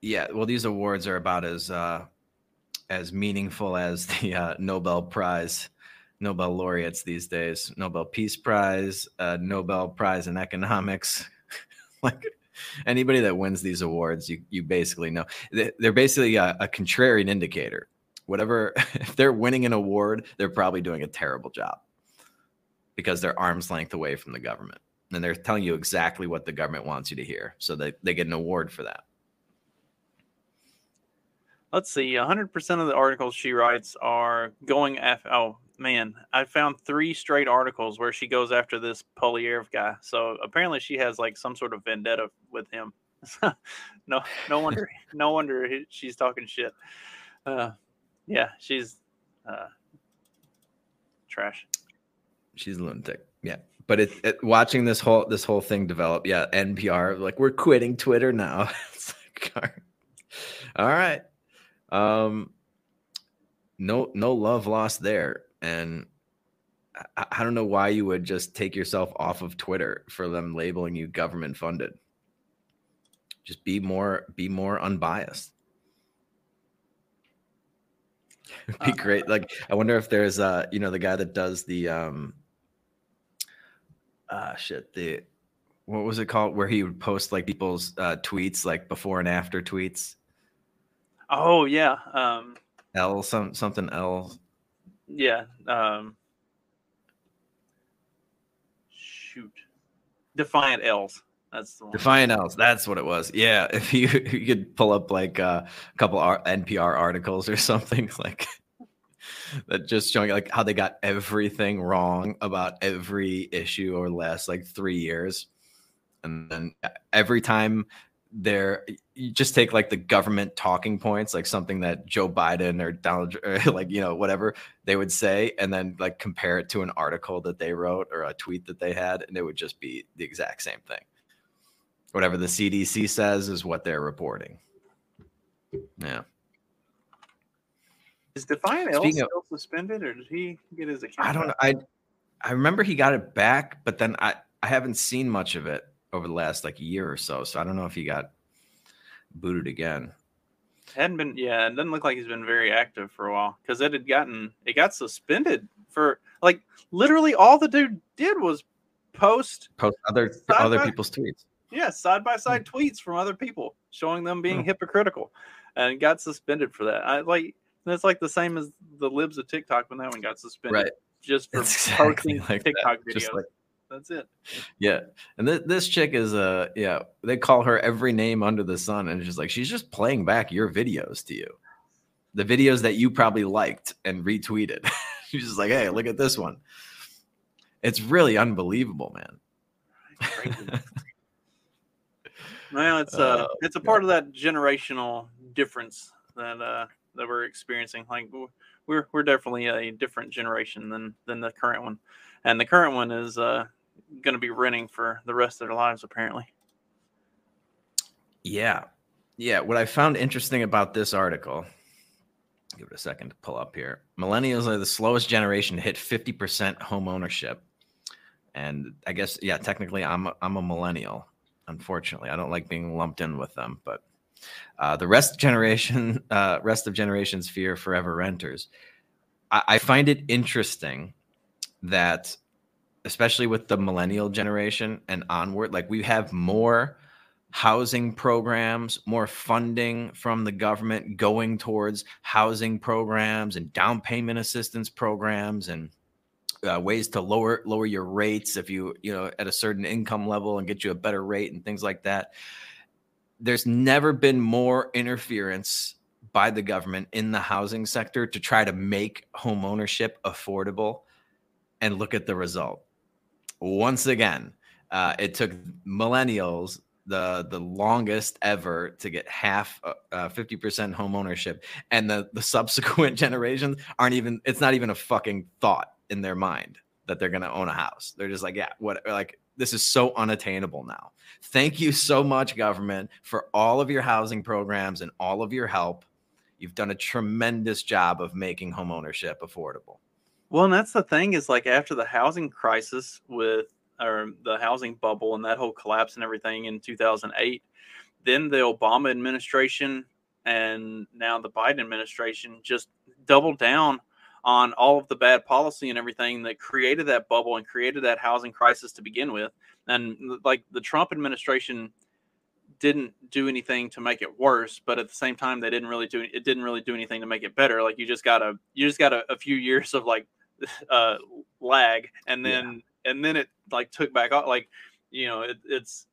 Yeah, well, these awards are about as uh, as meaningful as the uh, Nobel Prize Nobel laureates these days. Nobel Peace Prize, uh, Nobel Prize in Economics. like anybody that wins these awards, you you basically know they're basically a, a contrarian indicator. Whatever, if they're winning an award, they're probably doing a terrible job because they're arm's length away from the government and they're telling you exactly what the government wants you to hear. So they, they get an award for that. Let's see. 100% of the articles she writes are going after. Oh, man. I found three straight articles where she goes after this Poilievre guy. So apparently she has like some sort of vendetta with him. no, no wonder, no wonder she's talking shit. Uh, yeah, she's uh, trash. She's a lunatic. Yeah, but it, it, watching this whole this whole thing develop. Yeah, NPR like we're quitting Twitter now. like, all right. Um, no, no love lost there, and I, I don't know why you would just take yourself off of Twitter for them labeling you government funded. Just be more, be more unbiased. It'd be great. Like, I wonder if there's uh, you know, the guy that does the um, uh, shit, the what was it called? Where he would post like people's uh, tweets, like before and after tweets. Oh yeah. Um L some something L. Yeah. Um shoot. Defiant L's. That's the one. Defiant L's. That's what it was. Yeah. If you, you could pull up like uh, a couple R- NPR articles or something like that, just showing like how they got everything wrong about every issue or last like three years. And then every time there you just take like the government talking points like something that joe biden or donald or like you know whatever they would say and then like compare it to an article that they wrote or a tweet that they had and it would just be the exact same thing. Whatever the cdc says is what they're reporting. Yeah is defiant L still of, suspended or did he get his account i don't know i i remember he got it back but then i i haven't seen much of it over the last like a year or so. So I don't know if he got booted again. Hadn't been, yeah. It doesn't look like he's been very active for a while because it had gotten it got suspended for like literally all the dude did was post post other other by, people's tweets. Yeah, side by side hmm. tweets from other people showing them being hmm. hypocritical, and got suspended for that. I like that's like the same as the libs of TikTok when that one got suspended, right? Just for exactly posting like TikTok that. videos. Like, that's it. Yeah, and th- this chick is uh yeah they call her every name under the sun, and it's just like she's just playing back your videos to you, the videos that you probably liked and retweeted. she's just like, hey, look at this one. It's really unbelievable, man. well, it's uh, uh it's a part of that generational difference that uh that we're experiencing. Like we're we're definitely a different generation than than the current one, and the current one is uh going to be renting for the rest of their lives, apparently. Yeah. Yeah. What I found interesting about this article, give it a second to pull up here. Millennials are the slowest generation to hit 50% home ownership. And I guess, yeah, technically I'm a, I'm a millennial. Unfortunately, I don't like being lumped in with them, but uh, the rest generation, uh, rest of generations fear forever renters. I, I find it interesting that, especially with the millennial generation and onward, like we have more housing programs, more funding from the government going towards housing programs and down payment assistance programs and uh, ways to lower lower your rates if you you know at a certain income level and get you a better rate and things like that. There's never been more interference by the government in the housing sector to try to make home ownership affordable and look at the result. Once again, uh, it took millennials the the longest ever to get half uh, uh, fifty uh, percent home ownership, and the the subsequent generations aren't even. It's not even a fucking thought in their mind that they're going to own a house. They're just like, yeah, what? Like this is so unattainable now. Thank you so much, government, for all of your housing programs and all of your help. You've done a tremendous job of making homeownership affordable. Well, and that's the thing is like after the housing crisis with or the housing bubble and that whole collapse and everything in 2008, then the Obama administration and now the Biden administration just doubled down on all of the bad policy and everything that created that bubble and created that housing crisis to begin with. And like the Trump administration didn't do anything to make it worse, but at the same time, they didn't really do it. Didn't really do anything to make it better. Like you just got a you just got a, a few years of like uh, lag, and then and then it like took back off. Like you know, it, it's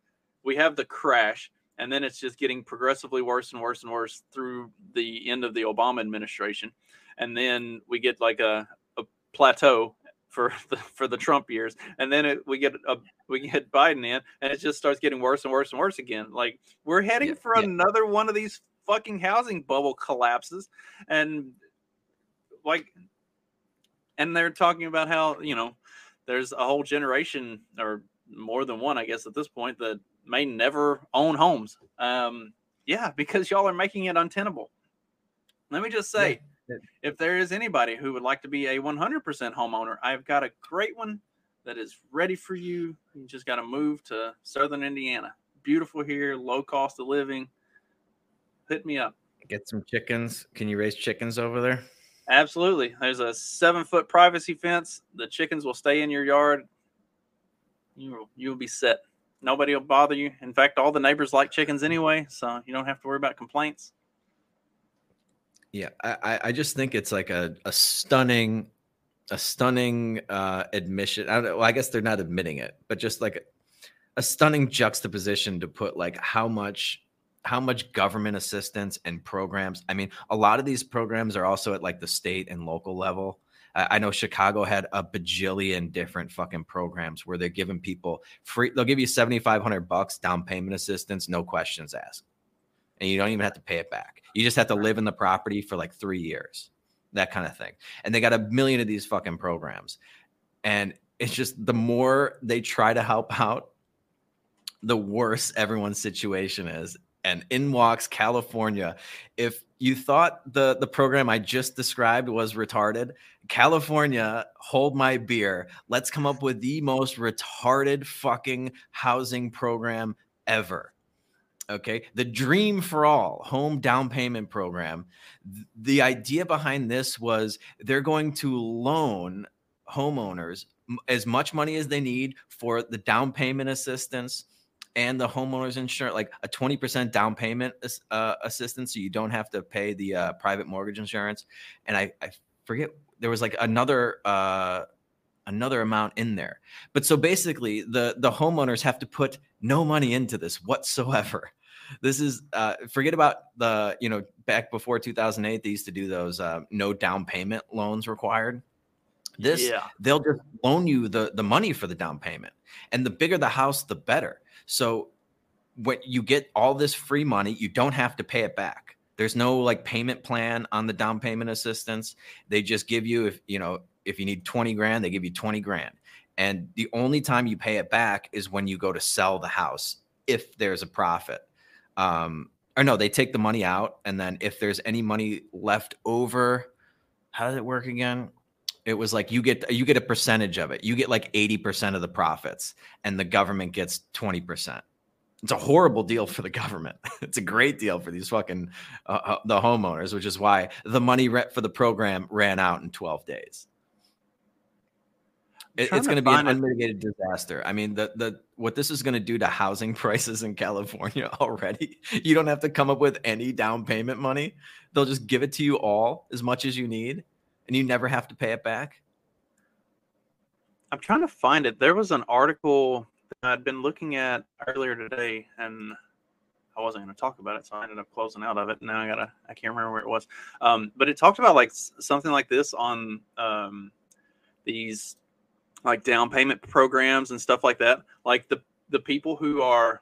we have the crash, and then it's just getting progressively worse and worse and worse through the end of the Obama administration, and then we get like a, a plateau for the for the Trump years, and then it, we get a we get Biden in, and it just starts getting worse and worse and worse again. Like we're heading yeah, for yeah. another one of these fucking housing bubble collapses, and like, and they're talking about how you know there's a whole generation or more than one, I guess, at this point that may never own homes. Um, yeah, because y'all are making it untenable. Let me just say, yeah. If there is anybody who would like to be a 100% homeowner, I've got a great one that is ready for you. You just got to move to Southern Indiana. Beautiful here, low cost of living. Hit me up. Get some chickens. Can you raise chickens over there? Absolutely. There's a seven foot privacy fence. The chickens will stay in your yard. You will, you will be set. Nobody will bother you. In fact, all the neighbors like chickens anyway, so you don't have to worry about complaints. Yeah, I, I just think it's like a, a stunning, a stunning uh, admission. I don't. Well, I guess they're not admitting it, but just like a, a stunning juxtaposition to put like how much how much government assistance and programs. I mean, a lot of these programs are also at like the state and local level. I know Chicago had a bajillion different fucking programs where they're giving people free. They'll give you seventy five hundred bucks down payment assistance, no questions asked, and you don't even have to pay it back. You just have to live in the property for like three years, that kind of thing. And they got a million of these fucking programs, and it's just the more they try to help out, the worse everyone's situation is and in walks California. If you thought the the program I just described was retarded, California, hold my beer. Let's come up with the most retarded fucking housing program ever. Okay, the dream for all home down payment program. The idea behind this was they're going to loan homeowners as much money as they need for the down payment assistance and the homeowner's insurance, like a 20% down payment uh, assistance. So you don't have to pay the uh, private mortgage insurance. And I, I forget, there was like another, uh, another amount in there. But so basically the, the homeowners have to put no money into this whatsoever. This is, uh, forget about the, you know, back before 2008, they used to do those uh, no down payment loans required. This, yeah. they'll just loan you the, the money for the down payment. And the bigger the house, the better. So when you get all this free money, you don't have to pay it back. There's no like payment plan on the down payment assistance. They just give you if you know if you need 20 grand, they give you 20 grand. And the only time you pay it back is when you go to sell the house if there's a profit. Um, or no, they take the money out, and then if there's any money left over, how does it work again? it was like you get you get a percentage of it. You get like 80% of the profits and the government gets 20%. It's a horrible deal for the government. It's a great deal for these fucking uh, uh, the homeowners, which is why the money rent for the program ran out in 12 days. It, it's going to be an unmitigated disaster. I mean, the the what this is going to do to housing prices in California already. You don't have to come up with any down payment money. They'll just give it to you all as much as you need, and you never have to pay it back. I'm trying to find it. There was an article that I'd been looking at earlier today, and I wasn't going to talk about it, so I ended up closing out of it. Now I gotta, I can't remember where it was, um, but it talked about like something like this on um, these like down payment programs and stuff like that. Like the the people who are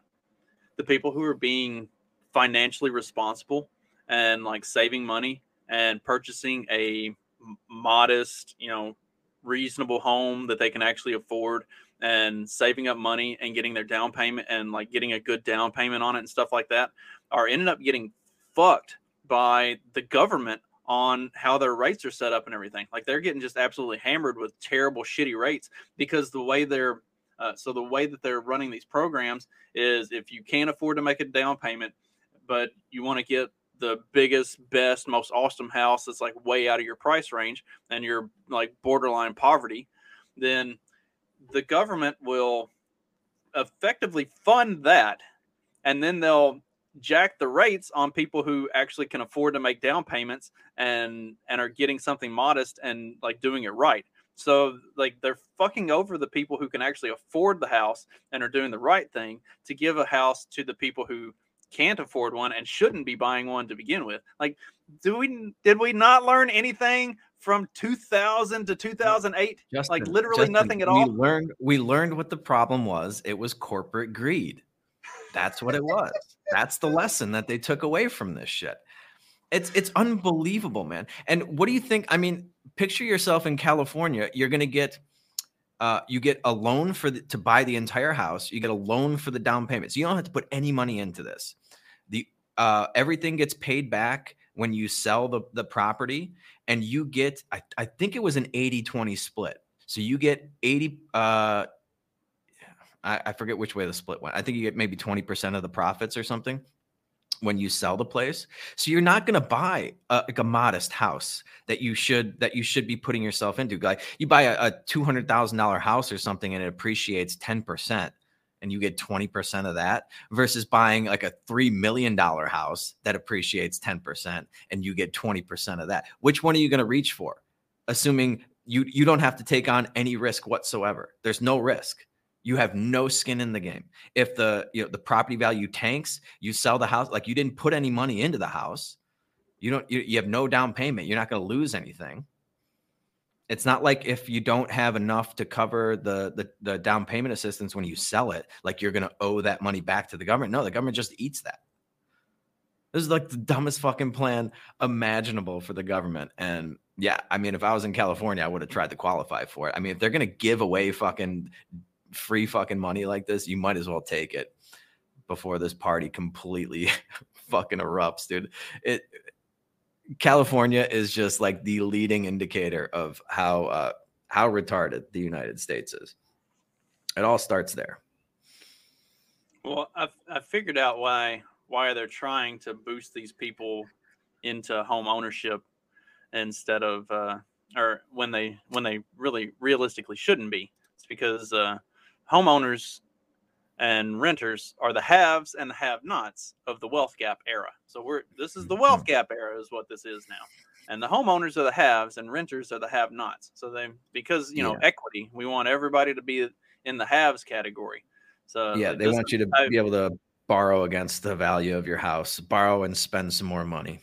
the people who are being financially responsible and like saving money and purchasing a modest, you know, reasonable home that they can actually afford and saving up money and getting their down payment and like getting a good down payment on it and stuff like that are ended up getting fucked by the government on how their rates are set up and everything. Like they're getting just absolutely hammered with terrible, shitty rates because the way they're uh, so the way that they're running these programs is if you can't afford to make a down payment, but you want to get the biggest, best, most awesome house that's like way out of your price range and you're like borderline poverty, then the government will effectively fund that and then they'll jack the rates on people who actually can afford to make down payments and and are getting something modest and like doing it right. So like they're fucking over the people who can actually afford the house and are doing the right thing to give a house to the people who can't afford one and shouldn't be buying one to begin with. Like do we did we not learn anything from 2000 to 2008 Justin, like literally Justin, nothing at all. we learned we learned what the problem was. It was corporate greed. That's what it was that's the lesson that they took away from this shit. It's it's unbelievable, man. And what do you think? I mean, picture yourself in California. You're to get uh, you get a loan for the, to buy the entire house. You get a loan for the down payment, so you don't have to put any money into this. The uh, everything gets paid back when you sell the, the property, and you get I, I think it was an 80-20 split. So you get 80 uh, I, I forget which way the split went. I think you get maybe 20% of the profits or something when you sell the place. So you're not going to buy a, like a modest house that you should that you should be putting yourself into. Like you buy a, a two hundred thousand dollar house or something and it appreciates ten percent, and you get twenty percent of that, versus buying like a three million dollar house that appreciates ten percent and you get twenty percent of that. Which one are you going to reach for? Assuming you you don't have to take on any risk whatsoever. There's no risk you have no skin in the game. If the you know the property value tanks, you sell the house like you didn't put any money into the house. You don't you, you have no down payment. You're not going to lose anything. It's not like if you don't have enough to cover the, the the down payment assistance when you sell it, like you're going to owe that money back to the government. No, the government just eats that. This is like the dumbest fucking plan imaginable for the government. And yeah, I mean, if I was in California, I would have tried to qualify for it. I mean, if they're going to give away fucking free fucking money like this, you might as well take it before this party completely fucking erupts, dude. It California is just like the leading indicator of how uh, how retarded the United States is. It all starts there. Well, I I figured out why why they're trying to boost these people into home ownership instead of uh, or when they when they really realistically shouldn't be. It's because uh, homeowners and renters are the haves and the have-nots of the wealth gap era. So we're this is the wealth mm-hmm. gap era is what this is now. And the homeowners are the haves and renters are the have-nots. So they because you know yeah. equity, we want everybody to be in the haves category. So yeah, they want you to I, be able to borrow against the value of your house, borrow and spend some more money.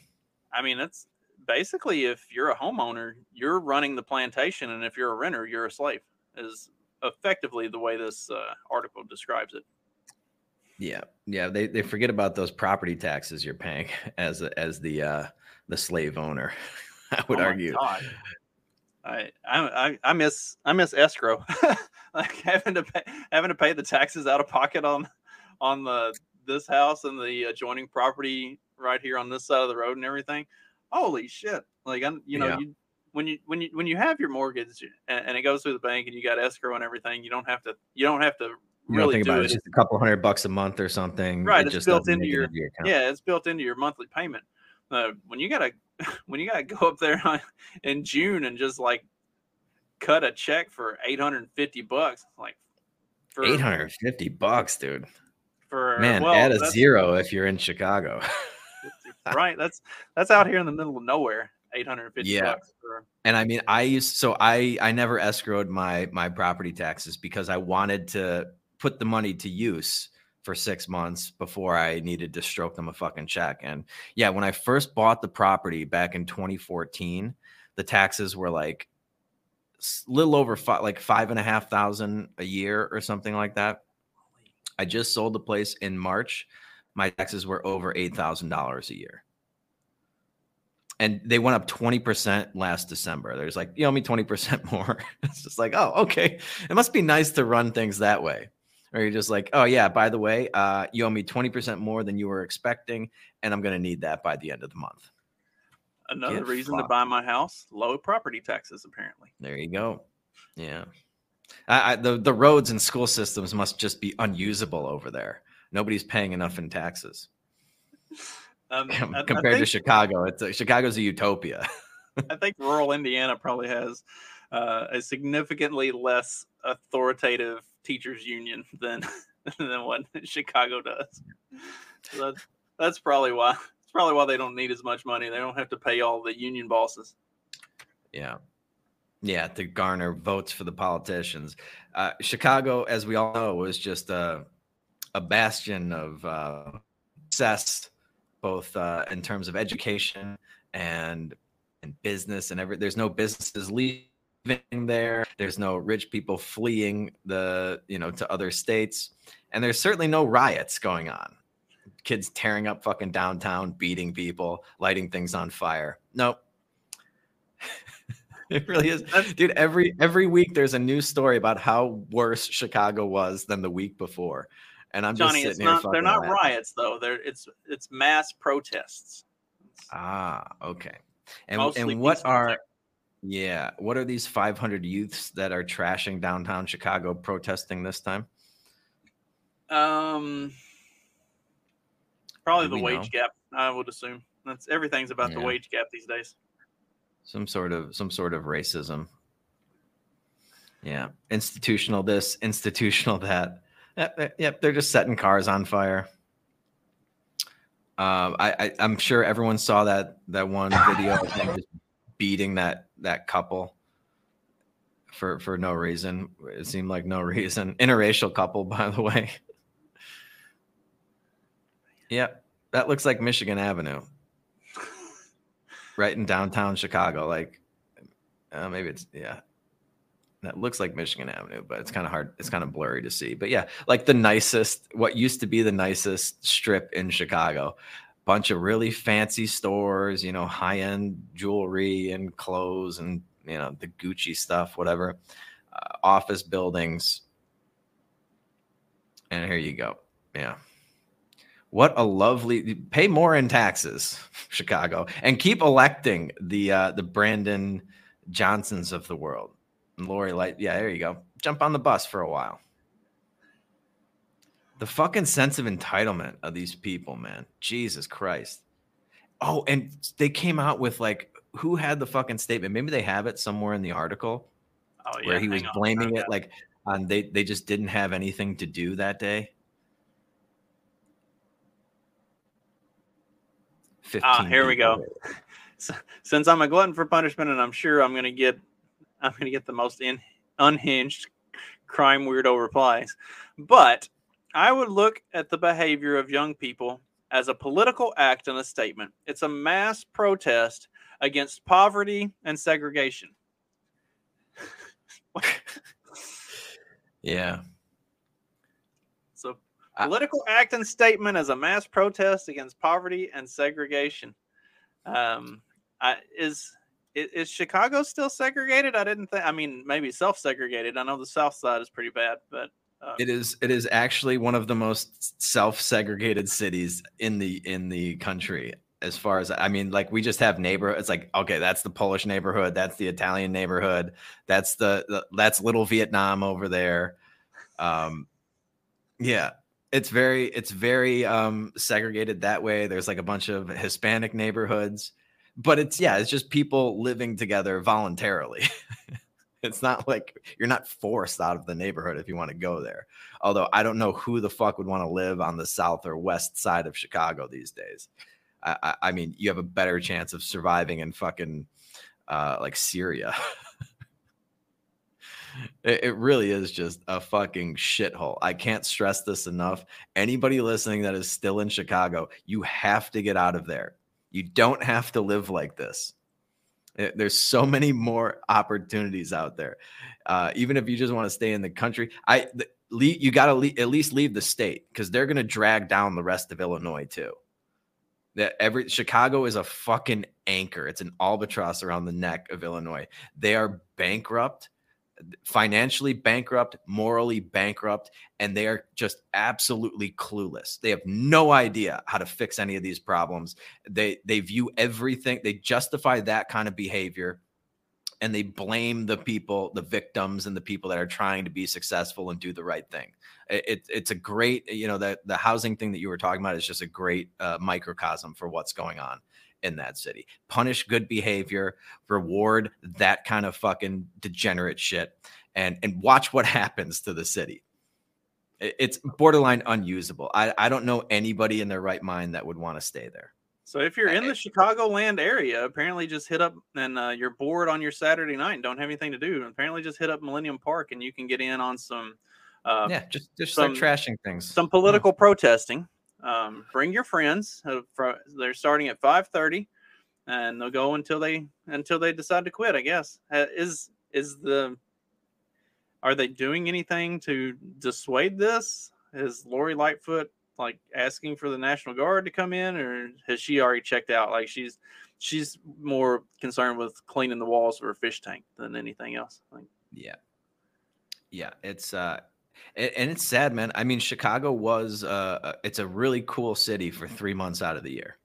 I mean, it's basically if you're a homeowner, you're running the plantation, and if you're a renter, you're a slave. Is effectively the way this uh, article describes it. Yeah, yeah, they, they forget about those property taxes you're paying as as the uh, the slave owner. I would oh argue. God. I, I I miss I miss escrow, like having to pay having to pay the taxes out of pocket on on the this house and the adjoining property right here on this side of the road and everything. Holy shit! Like I'm, you know, yeah. you when you when you when you have your mortgage and, and, it goes through the bank and you got escrow and everything, you don't have to you don't have to You really don't think do about it. it. It's just a couple hundred bucks a month or something. right It it's just built into your, into account. yeah it's built into your monthly payment uh, when you gotta when you gotta go up there in june and just like cut a check for 850 bucks like 850 bucks, dude. for Man, well, add a zero if you're in Chicago. right that's that's out here in the middle of nowhere 850 Yeah. bucks for and I mean, I used so I I never escrowed my my property taxes because I wanted to put the money to use for six months before I needed to stroke them a fucking check. And yeah, when I first bought the property back in 2014, the taxes were like little over five, like five and a half thousand a year or something like that. I just sold the place in March. My taxes were over eight thousand dollars a year and they went up 20% last December. There's like, you owe me 20% more. it's just like, oh, okay. It must be nice to run things that way. Or you're just like, oh, yeah, by the way, uh, you owe me 20% more than you were expecting, and I'm going to need that by the end of the month. another Get reason to buy my house low property taxes apparently There you go. Yeah. I, I, the, the roads and school systems must just be unusable over there. Nobody's paying enough in taxes um, I- I compared to Chicago. It's a, Chicago's a utopia. I think rural Indiana probably has uh, a significantly less authoritative teachers union than than what Chicago does. So that's that's probably why. It's probably why they don't need as much money. They don't have to pay all the union bosses. Yeah. Yeah, to garner votes for the politicians. Uh, Chicago, as we all know, was just a, a bastion of uh, success, both uh, in terms of education and and business and every. There's no businesses leaving there. There's no rich people fleeing the you know to other states, and there's certainly no riots going on. Kids tearing up fucking downtown, beating people, lighting things on fire. Nope. It really is, dude. Every every week there's a new story about how worse Chicago was than the week before, and I'm Johnny, just it's sitting here. not. They're not laughing. riots though. They're it's it's mass protests. Ah, okay. And Mostly and what are tech. yeah, what are these 500 youths that are trashing downtown Chicago protesting this time? Um, probably Do the wage know? gap. I would assume that's everything's about the wage gap these days. Some sort of some sort of racism. Yeah, institutional this, institutional that. Yep, yep, they're just setting cars on fire. Um, I, I I'm sure everyone saw that that one video of them just beating that that couple for for no reason. It seemed like no reason. Interracial couple, by the way. Yep, that looks like Michigan Avenue, right in downtown Chicago. Like, uh, maybe it's yeah. That looks like Michigan Avenue, but it's kind of hard. It's kind of blurry to see. But yeah, like the nicest, what used to be the nicest strip in Chicago. Bunch of really fancy stores, you know, high end jewelry and clothes and, you know, the Gucci stuff, whatever. Uh, office buildings. And here you go. Yeah. What a lovely pay more in taxes, Chicago, and keep electing the uh, the Brandon Johnsons of the world. Lori Light, yeah, there you go. Jump on the bus for a while. The fucking sense of entitlement of these people, man. Jesus Christ. Oh, and they came out with like who had the fucking statement? Maybe they have it somewhere in the article Oh yeah, where he was on. blaming it like on they they just didn't have anything to do that day. 15 Ah, here we go. Since I'm a glutton for punishment, and I'm sure I'm going to get, I'm going to get the most in, unhinged crime weirdo replies. But I would look at the behavior of young people as a political act and a statement. It's a mass protest against poverty and segregation. Yeah. So, I- political act and statement as a mass protest against poverty and segregation. Um, I, is i- is Chicago still segregated? I didn't think. I mean, maybe self-segregated. I know the South Side is pretty bad, but uh, It is it is actually one of the most self-segregated cities in the in the country as far as I mean like we just have neighborhood it's like okay that's the Polish neighborhood that's the Italian neighborhood that's the, the that's little Vietnam over there um Yeah. It's very it's very um segregated that way. There's like a bunch of Hispanic neighborhoods, but it's yeah, it's just people living together voluntarily. it's not like you're not forced out of the neighborhood if you want to go there. Although I don't know who the fuck would want to live on the south or west side of Chicago these days. I, I, mean, you have a better chance of surviving in fucking uh, like Syria. it, it really is just a fucking shithole. I can't stress this enough. Anybody listening that is still in Chicago, you have to get out of there. You don't have to live like this. Eh, there's so many more opportunities out there. Uh, even if you just want to stay in the country, I the, you got to at least leave the state because they're going to drag down the rest of Illinois too. That every Chicago is a fucking anchor. It's an albatross around the neck of Illinois. They are bankrupt financially bankrupt, morally bankrupt, and they are just absolutely clueless. They have no idea how to fix any of these problems. They they view everything, they justify that kind of behavior and they blame the people, the victims and the people that are trying to be successful and do the right thing. It, it's a great, you know, the the housing thing that you were talking about is just a great uh, microcosm for what's going on in that city. Punish good behavior, reward that kind of fucking degenerate shit, and and watch what happens to the city. It's borderline unusable. I, I don't know anybody in their right mind that would want to stay there. So if you're in the Chicagoland area, apparently just hit up and uh, you're bored on your Saturday night and don't have anything to do. Apparently just hit up Millennium Park and you can get in on some. Uh, yeah, just just some, start trashing things. Some political yeah. protesting. Um, bring your friends. Uh, they're starting at five thirty, and they'll go until they until they decide to quit. I guess is is the are they doing anything to dissuade this? Is Lori Lightfoot like asking for the National Guard to come in, or has she already checked out? Like she's she's more concerned with cleaning the walls of her fish tank than anything else. Yeah, yeah, it's uh, and it's sad, man. I mean, Chicago was uh, uh, it's a really cool city for three months out of the year.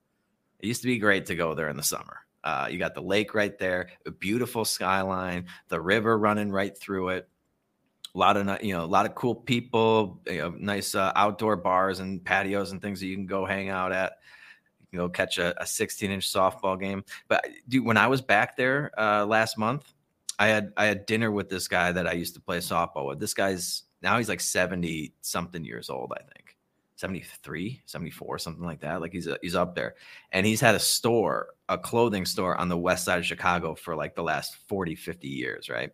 It used to be great to go there in the summer. Uh, you got the lake right there, a beautiful skyline, the river running right through it. A lot of you know, a lot of cool people, you know, nice uh, outdoor bars and patios and things that you can go hang out at. You go catch a, a 16 inch softball game. But dude, when I was back there uh, last month, I had I had dinner with this guy that I used to play softball with. This guy's now he's like 70 something years old, I think. 73, 74, something like that. Like he's a, he's up there. And he's had a store, a clothing store on the west side of Chicago for like the last 40, 50 years, right?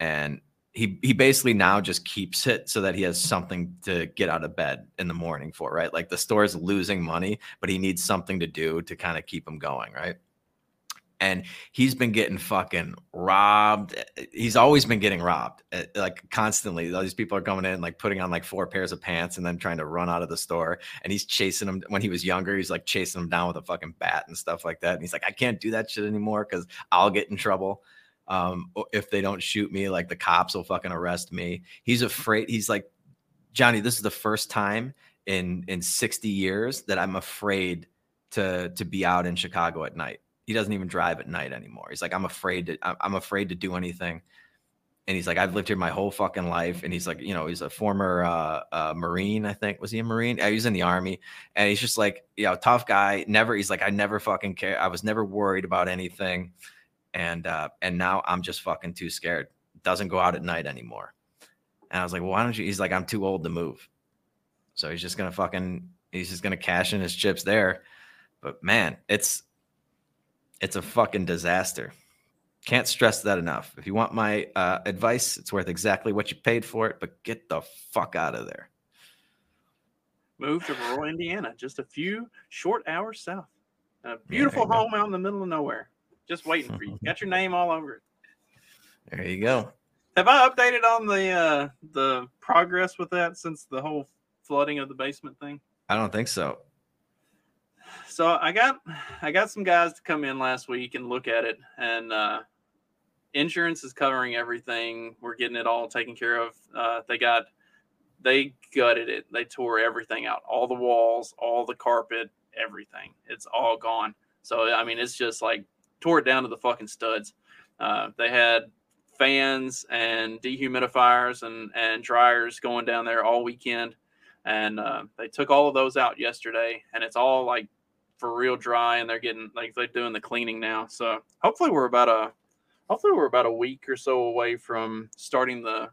And he he basically now just keeps it so that he has something to get out of bed in the morning for, right? Like the store is losing money, but he needs something to do to kind of keep him going, right? And he's been getting fucking robbed. He's always been getting robbed, eh, like constantly. All these people are coming in, like putting on like four pairs of pants and then trying to run out of the store. And he's chasing them. When he was younger, he's like chasing them down with a fucking bat and stuff like that. And he's like, I can't do that shit anymore because I'll get in trouble. Um, if they don't shoot me, like the cops will fucking arrest me. He's afraid. He's like, Johnny, this is the first time in in 60 years that I'm afraid to to be out in Chicago at night he doesn't even drive at night anymore. He's like, I'm afraid to, I'm afraid to do anything. And he's like, I've lived here my whole fucking life. And he's like, you know, he's a former uh, uh, Marine, I think. Was he a Marine? He was in the army. And he's just like, you know, tough guy. Never, he's like, I never fucking care. I was never worried about anything. And, uh, and now I'm just fucking too scared. Doesn't go out at night anymore. And I was like, well, why don't you? He's like, I'm too old to move. So he's just going to fucking, he's just going to cash in his chips there. But man, it's, it's a fucking disaster. Can't stress that enough. If you want my uh, advice, it's worth exactly what you paid for it, but get the fuck out of there. Move to rural Indiana, just a few short hours south. A beautiful yeah, home go. out in the middle of nowhere, just waiting for you. Got your name all over it. There you go. Have I updated on the uh, the progress with that since the whole flooding of the basement thing? I don't think so so I got I got some guys to come in last week and look at it, and uh, insurance is covering everything. We're getting it all taken care of. Uh, they got they gutted it. They tore everything out, all the walls, all the carpet, everything. It's all gone. So I mean, it's just like tore it down to the fucking studs. Uh, they had fans and dehumidifiers and and dryers going down there all weekend. and uh, they took all of those out yesterday, and it's all like for real dry, and they're getting like they're doing the cleaning now. So hopefully we're about a hopefully we're about a week or so away from starting the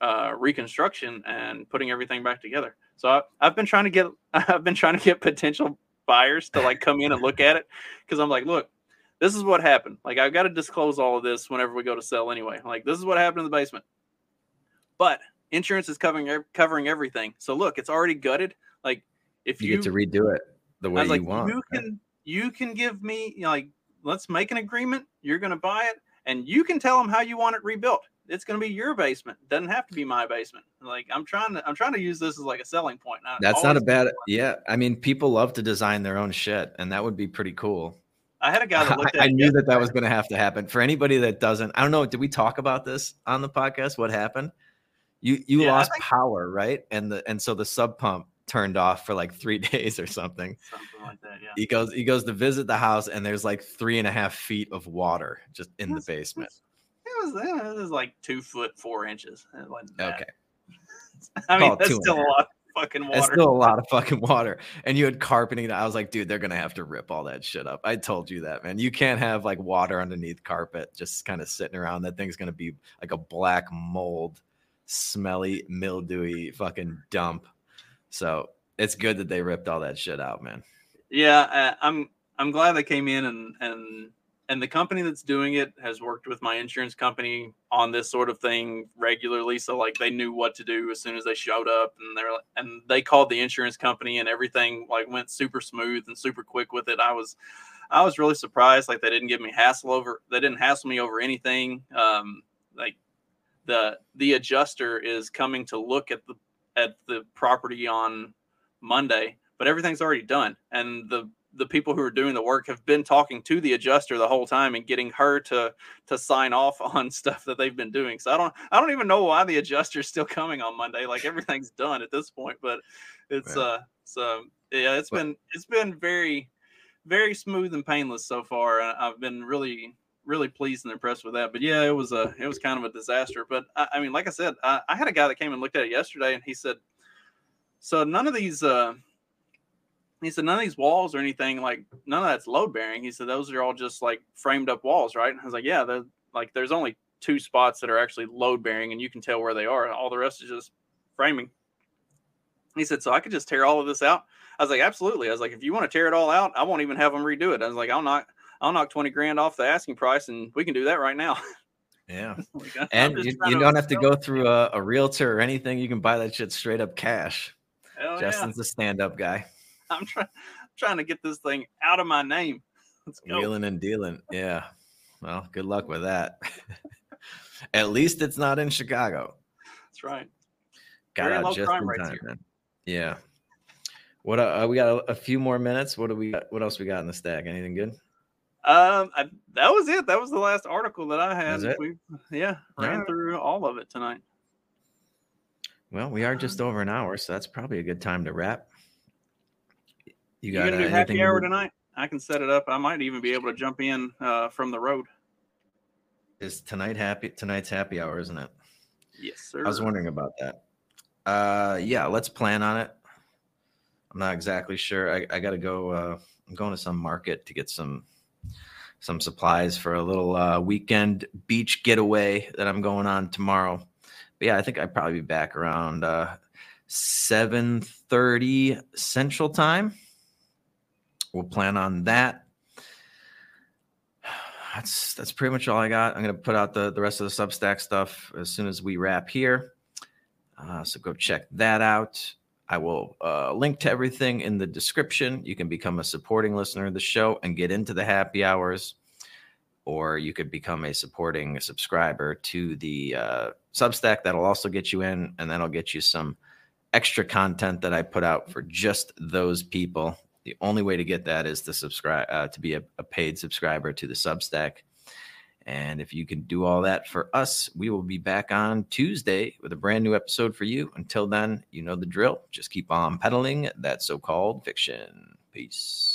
uh, reconstruction and putting everything back together. So I, I've been trying to get I've been trying to get potential buyers to like come in and look at it because I'm like, look, this is what happened. Like I've got to disclose all of this whenever we go to sell anyway. Like this is what happened in the basement. But insurance is covering covering everything. So look, it's already gutted. Like if You, you, get to redo it the way I was you like, want. you can you can give me you know, like let's make an agreement. You're going to buy it, and you can tell them how you want it rebuilt. It's going to be your basement. Doesn't have to be my basement. Like I'm trying to I'm trying to use this as like a selling point. I That's not a bad. Yeah, I mean, people love to design their own shit, and that would be pretty cool. I had a guy that looked at I, I it knew that that was going to have to happen. For anybody that doesn't, I don't know. Did we talk about this on the podcast? What happened? You you Yeah, lost think- power, right? And the and so the sump pump turned off for like three days or something. something like that. Yeah. He goes he goes to visit the house, and there's like three and a half feet of water just in the basement. It was, it was like two foot four inches. Okay, I mean Call that's two and a still a lot of fucking water. it's still a lot of fucking water, and you had carpeting. I was like, dude, they're gonna have to rip all that shit up. I told you that, man. You can't have like water underneath carpet just kind of sitting around. That thing's gonna be like a black mold, smelly, mildewy fucking dump. So it's good that they ripped all that shit out, man. Yeah, uh, I'm I'm glad they came in and and and the company that's doing it has worked with my insurance company on this sort of thing regularly. So like they knew what to do as soon as they showed up, and they're and they called the insurance company, and everything like went super smooth and super quick with it. I was I was really surprised. Like they didn't give me hassle over they didn't hassle me over anything. Um, like the the adjuster is coming to look at the at the property on Monday, but everything's already done. And the the people who are doing the work have been talking to the adjuster the whole time and getting her to to sign off on stuff that they've been doing. So I don't I don't even know why the adjuster's still coming on Monday. Like everything's done at this point, but it's Right. uh so yeah, it's But- been it's been very very smooth and painless so far. and I've been really really pleased and impressed with that. But yeah, it was a it was kind of a disaster. But I, I mean, like I said, I, I had a guy that came and looked at it yesterday, and he said, "So none of these." uh he said none of these walls or anything like none of that's load bearing. He said those are all just like framed up walls, right? And I was like, yeah, like there's only two spots that are actually load bearing, and you can tell where they are. All the rest is just framing. He said, so I could just tear all of this out. I was like, absolutely. I was like, if you want to tear it all out, I won't even have them redo it. I was like, I'll knock, I'll knock twenty grand off the asking price, and we can do that right now. Yeah. And you, you don't have to go through a, a realtor or anything. You can buy that shit straight up cash. Hell yeah. Justin's a stand up guy. I'm trying, trying to get this thing out of my name. Let's go. Wheeling and dealing. Yeah. Well, good luck with that. At least it's not in Chicago. That's right. Got Very out just in time. Yeah. What uh, we got a, a few more minutes. What do we got? What else we got in the stack? Anything good? Um, I, that was it. That was the last article that I had. We, yeah, ran through all of it tonight. Well, we are just over an hour, so that's probably a good time to wrap. You got uh, do happy hour tonight? I can set it up. I might even be able to jump in uh, from the road. Is tonight happy? Tonight's happy hour, isn't it? Yes, sir. I was wondering about that. Uh, yeah, let's plan on it. I'm not exactly sure. I, I got to go. Uh, I'm going to some market to get some some supplies for a little uh, weekend beach getaway that I'm going on tomorrow. But yeah, I think I'd probably be back around uh, 7:30 Central Time. We'll plan on that. That's that's pretty much all I got. I'm gonna put out the the rest of the Substack stuff as soon as we wrap here. Uh, so go check that out. I will uh, link to everything in the description. You can become a supporting listener of the show and get into the happy hours, or you could become a supporting subscriber to the uh, Substack. That'll also get you in, and that'll get you some extra content that I put out for just those people. The only way to get that is to subscribe uh, to be a, a paid subscriber to the Substack. And if you can do all that for us, we will be back on Tuesday with a brand new episode for you. Until then, you know the drill. Just keep on peddling that so called fiction. Peace.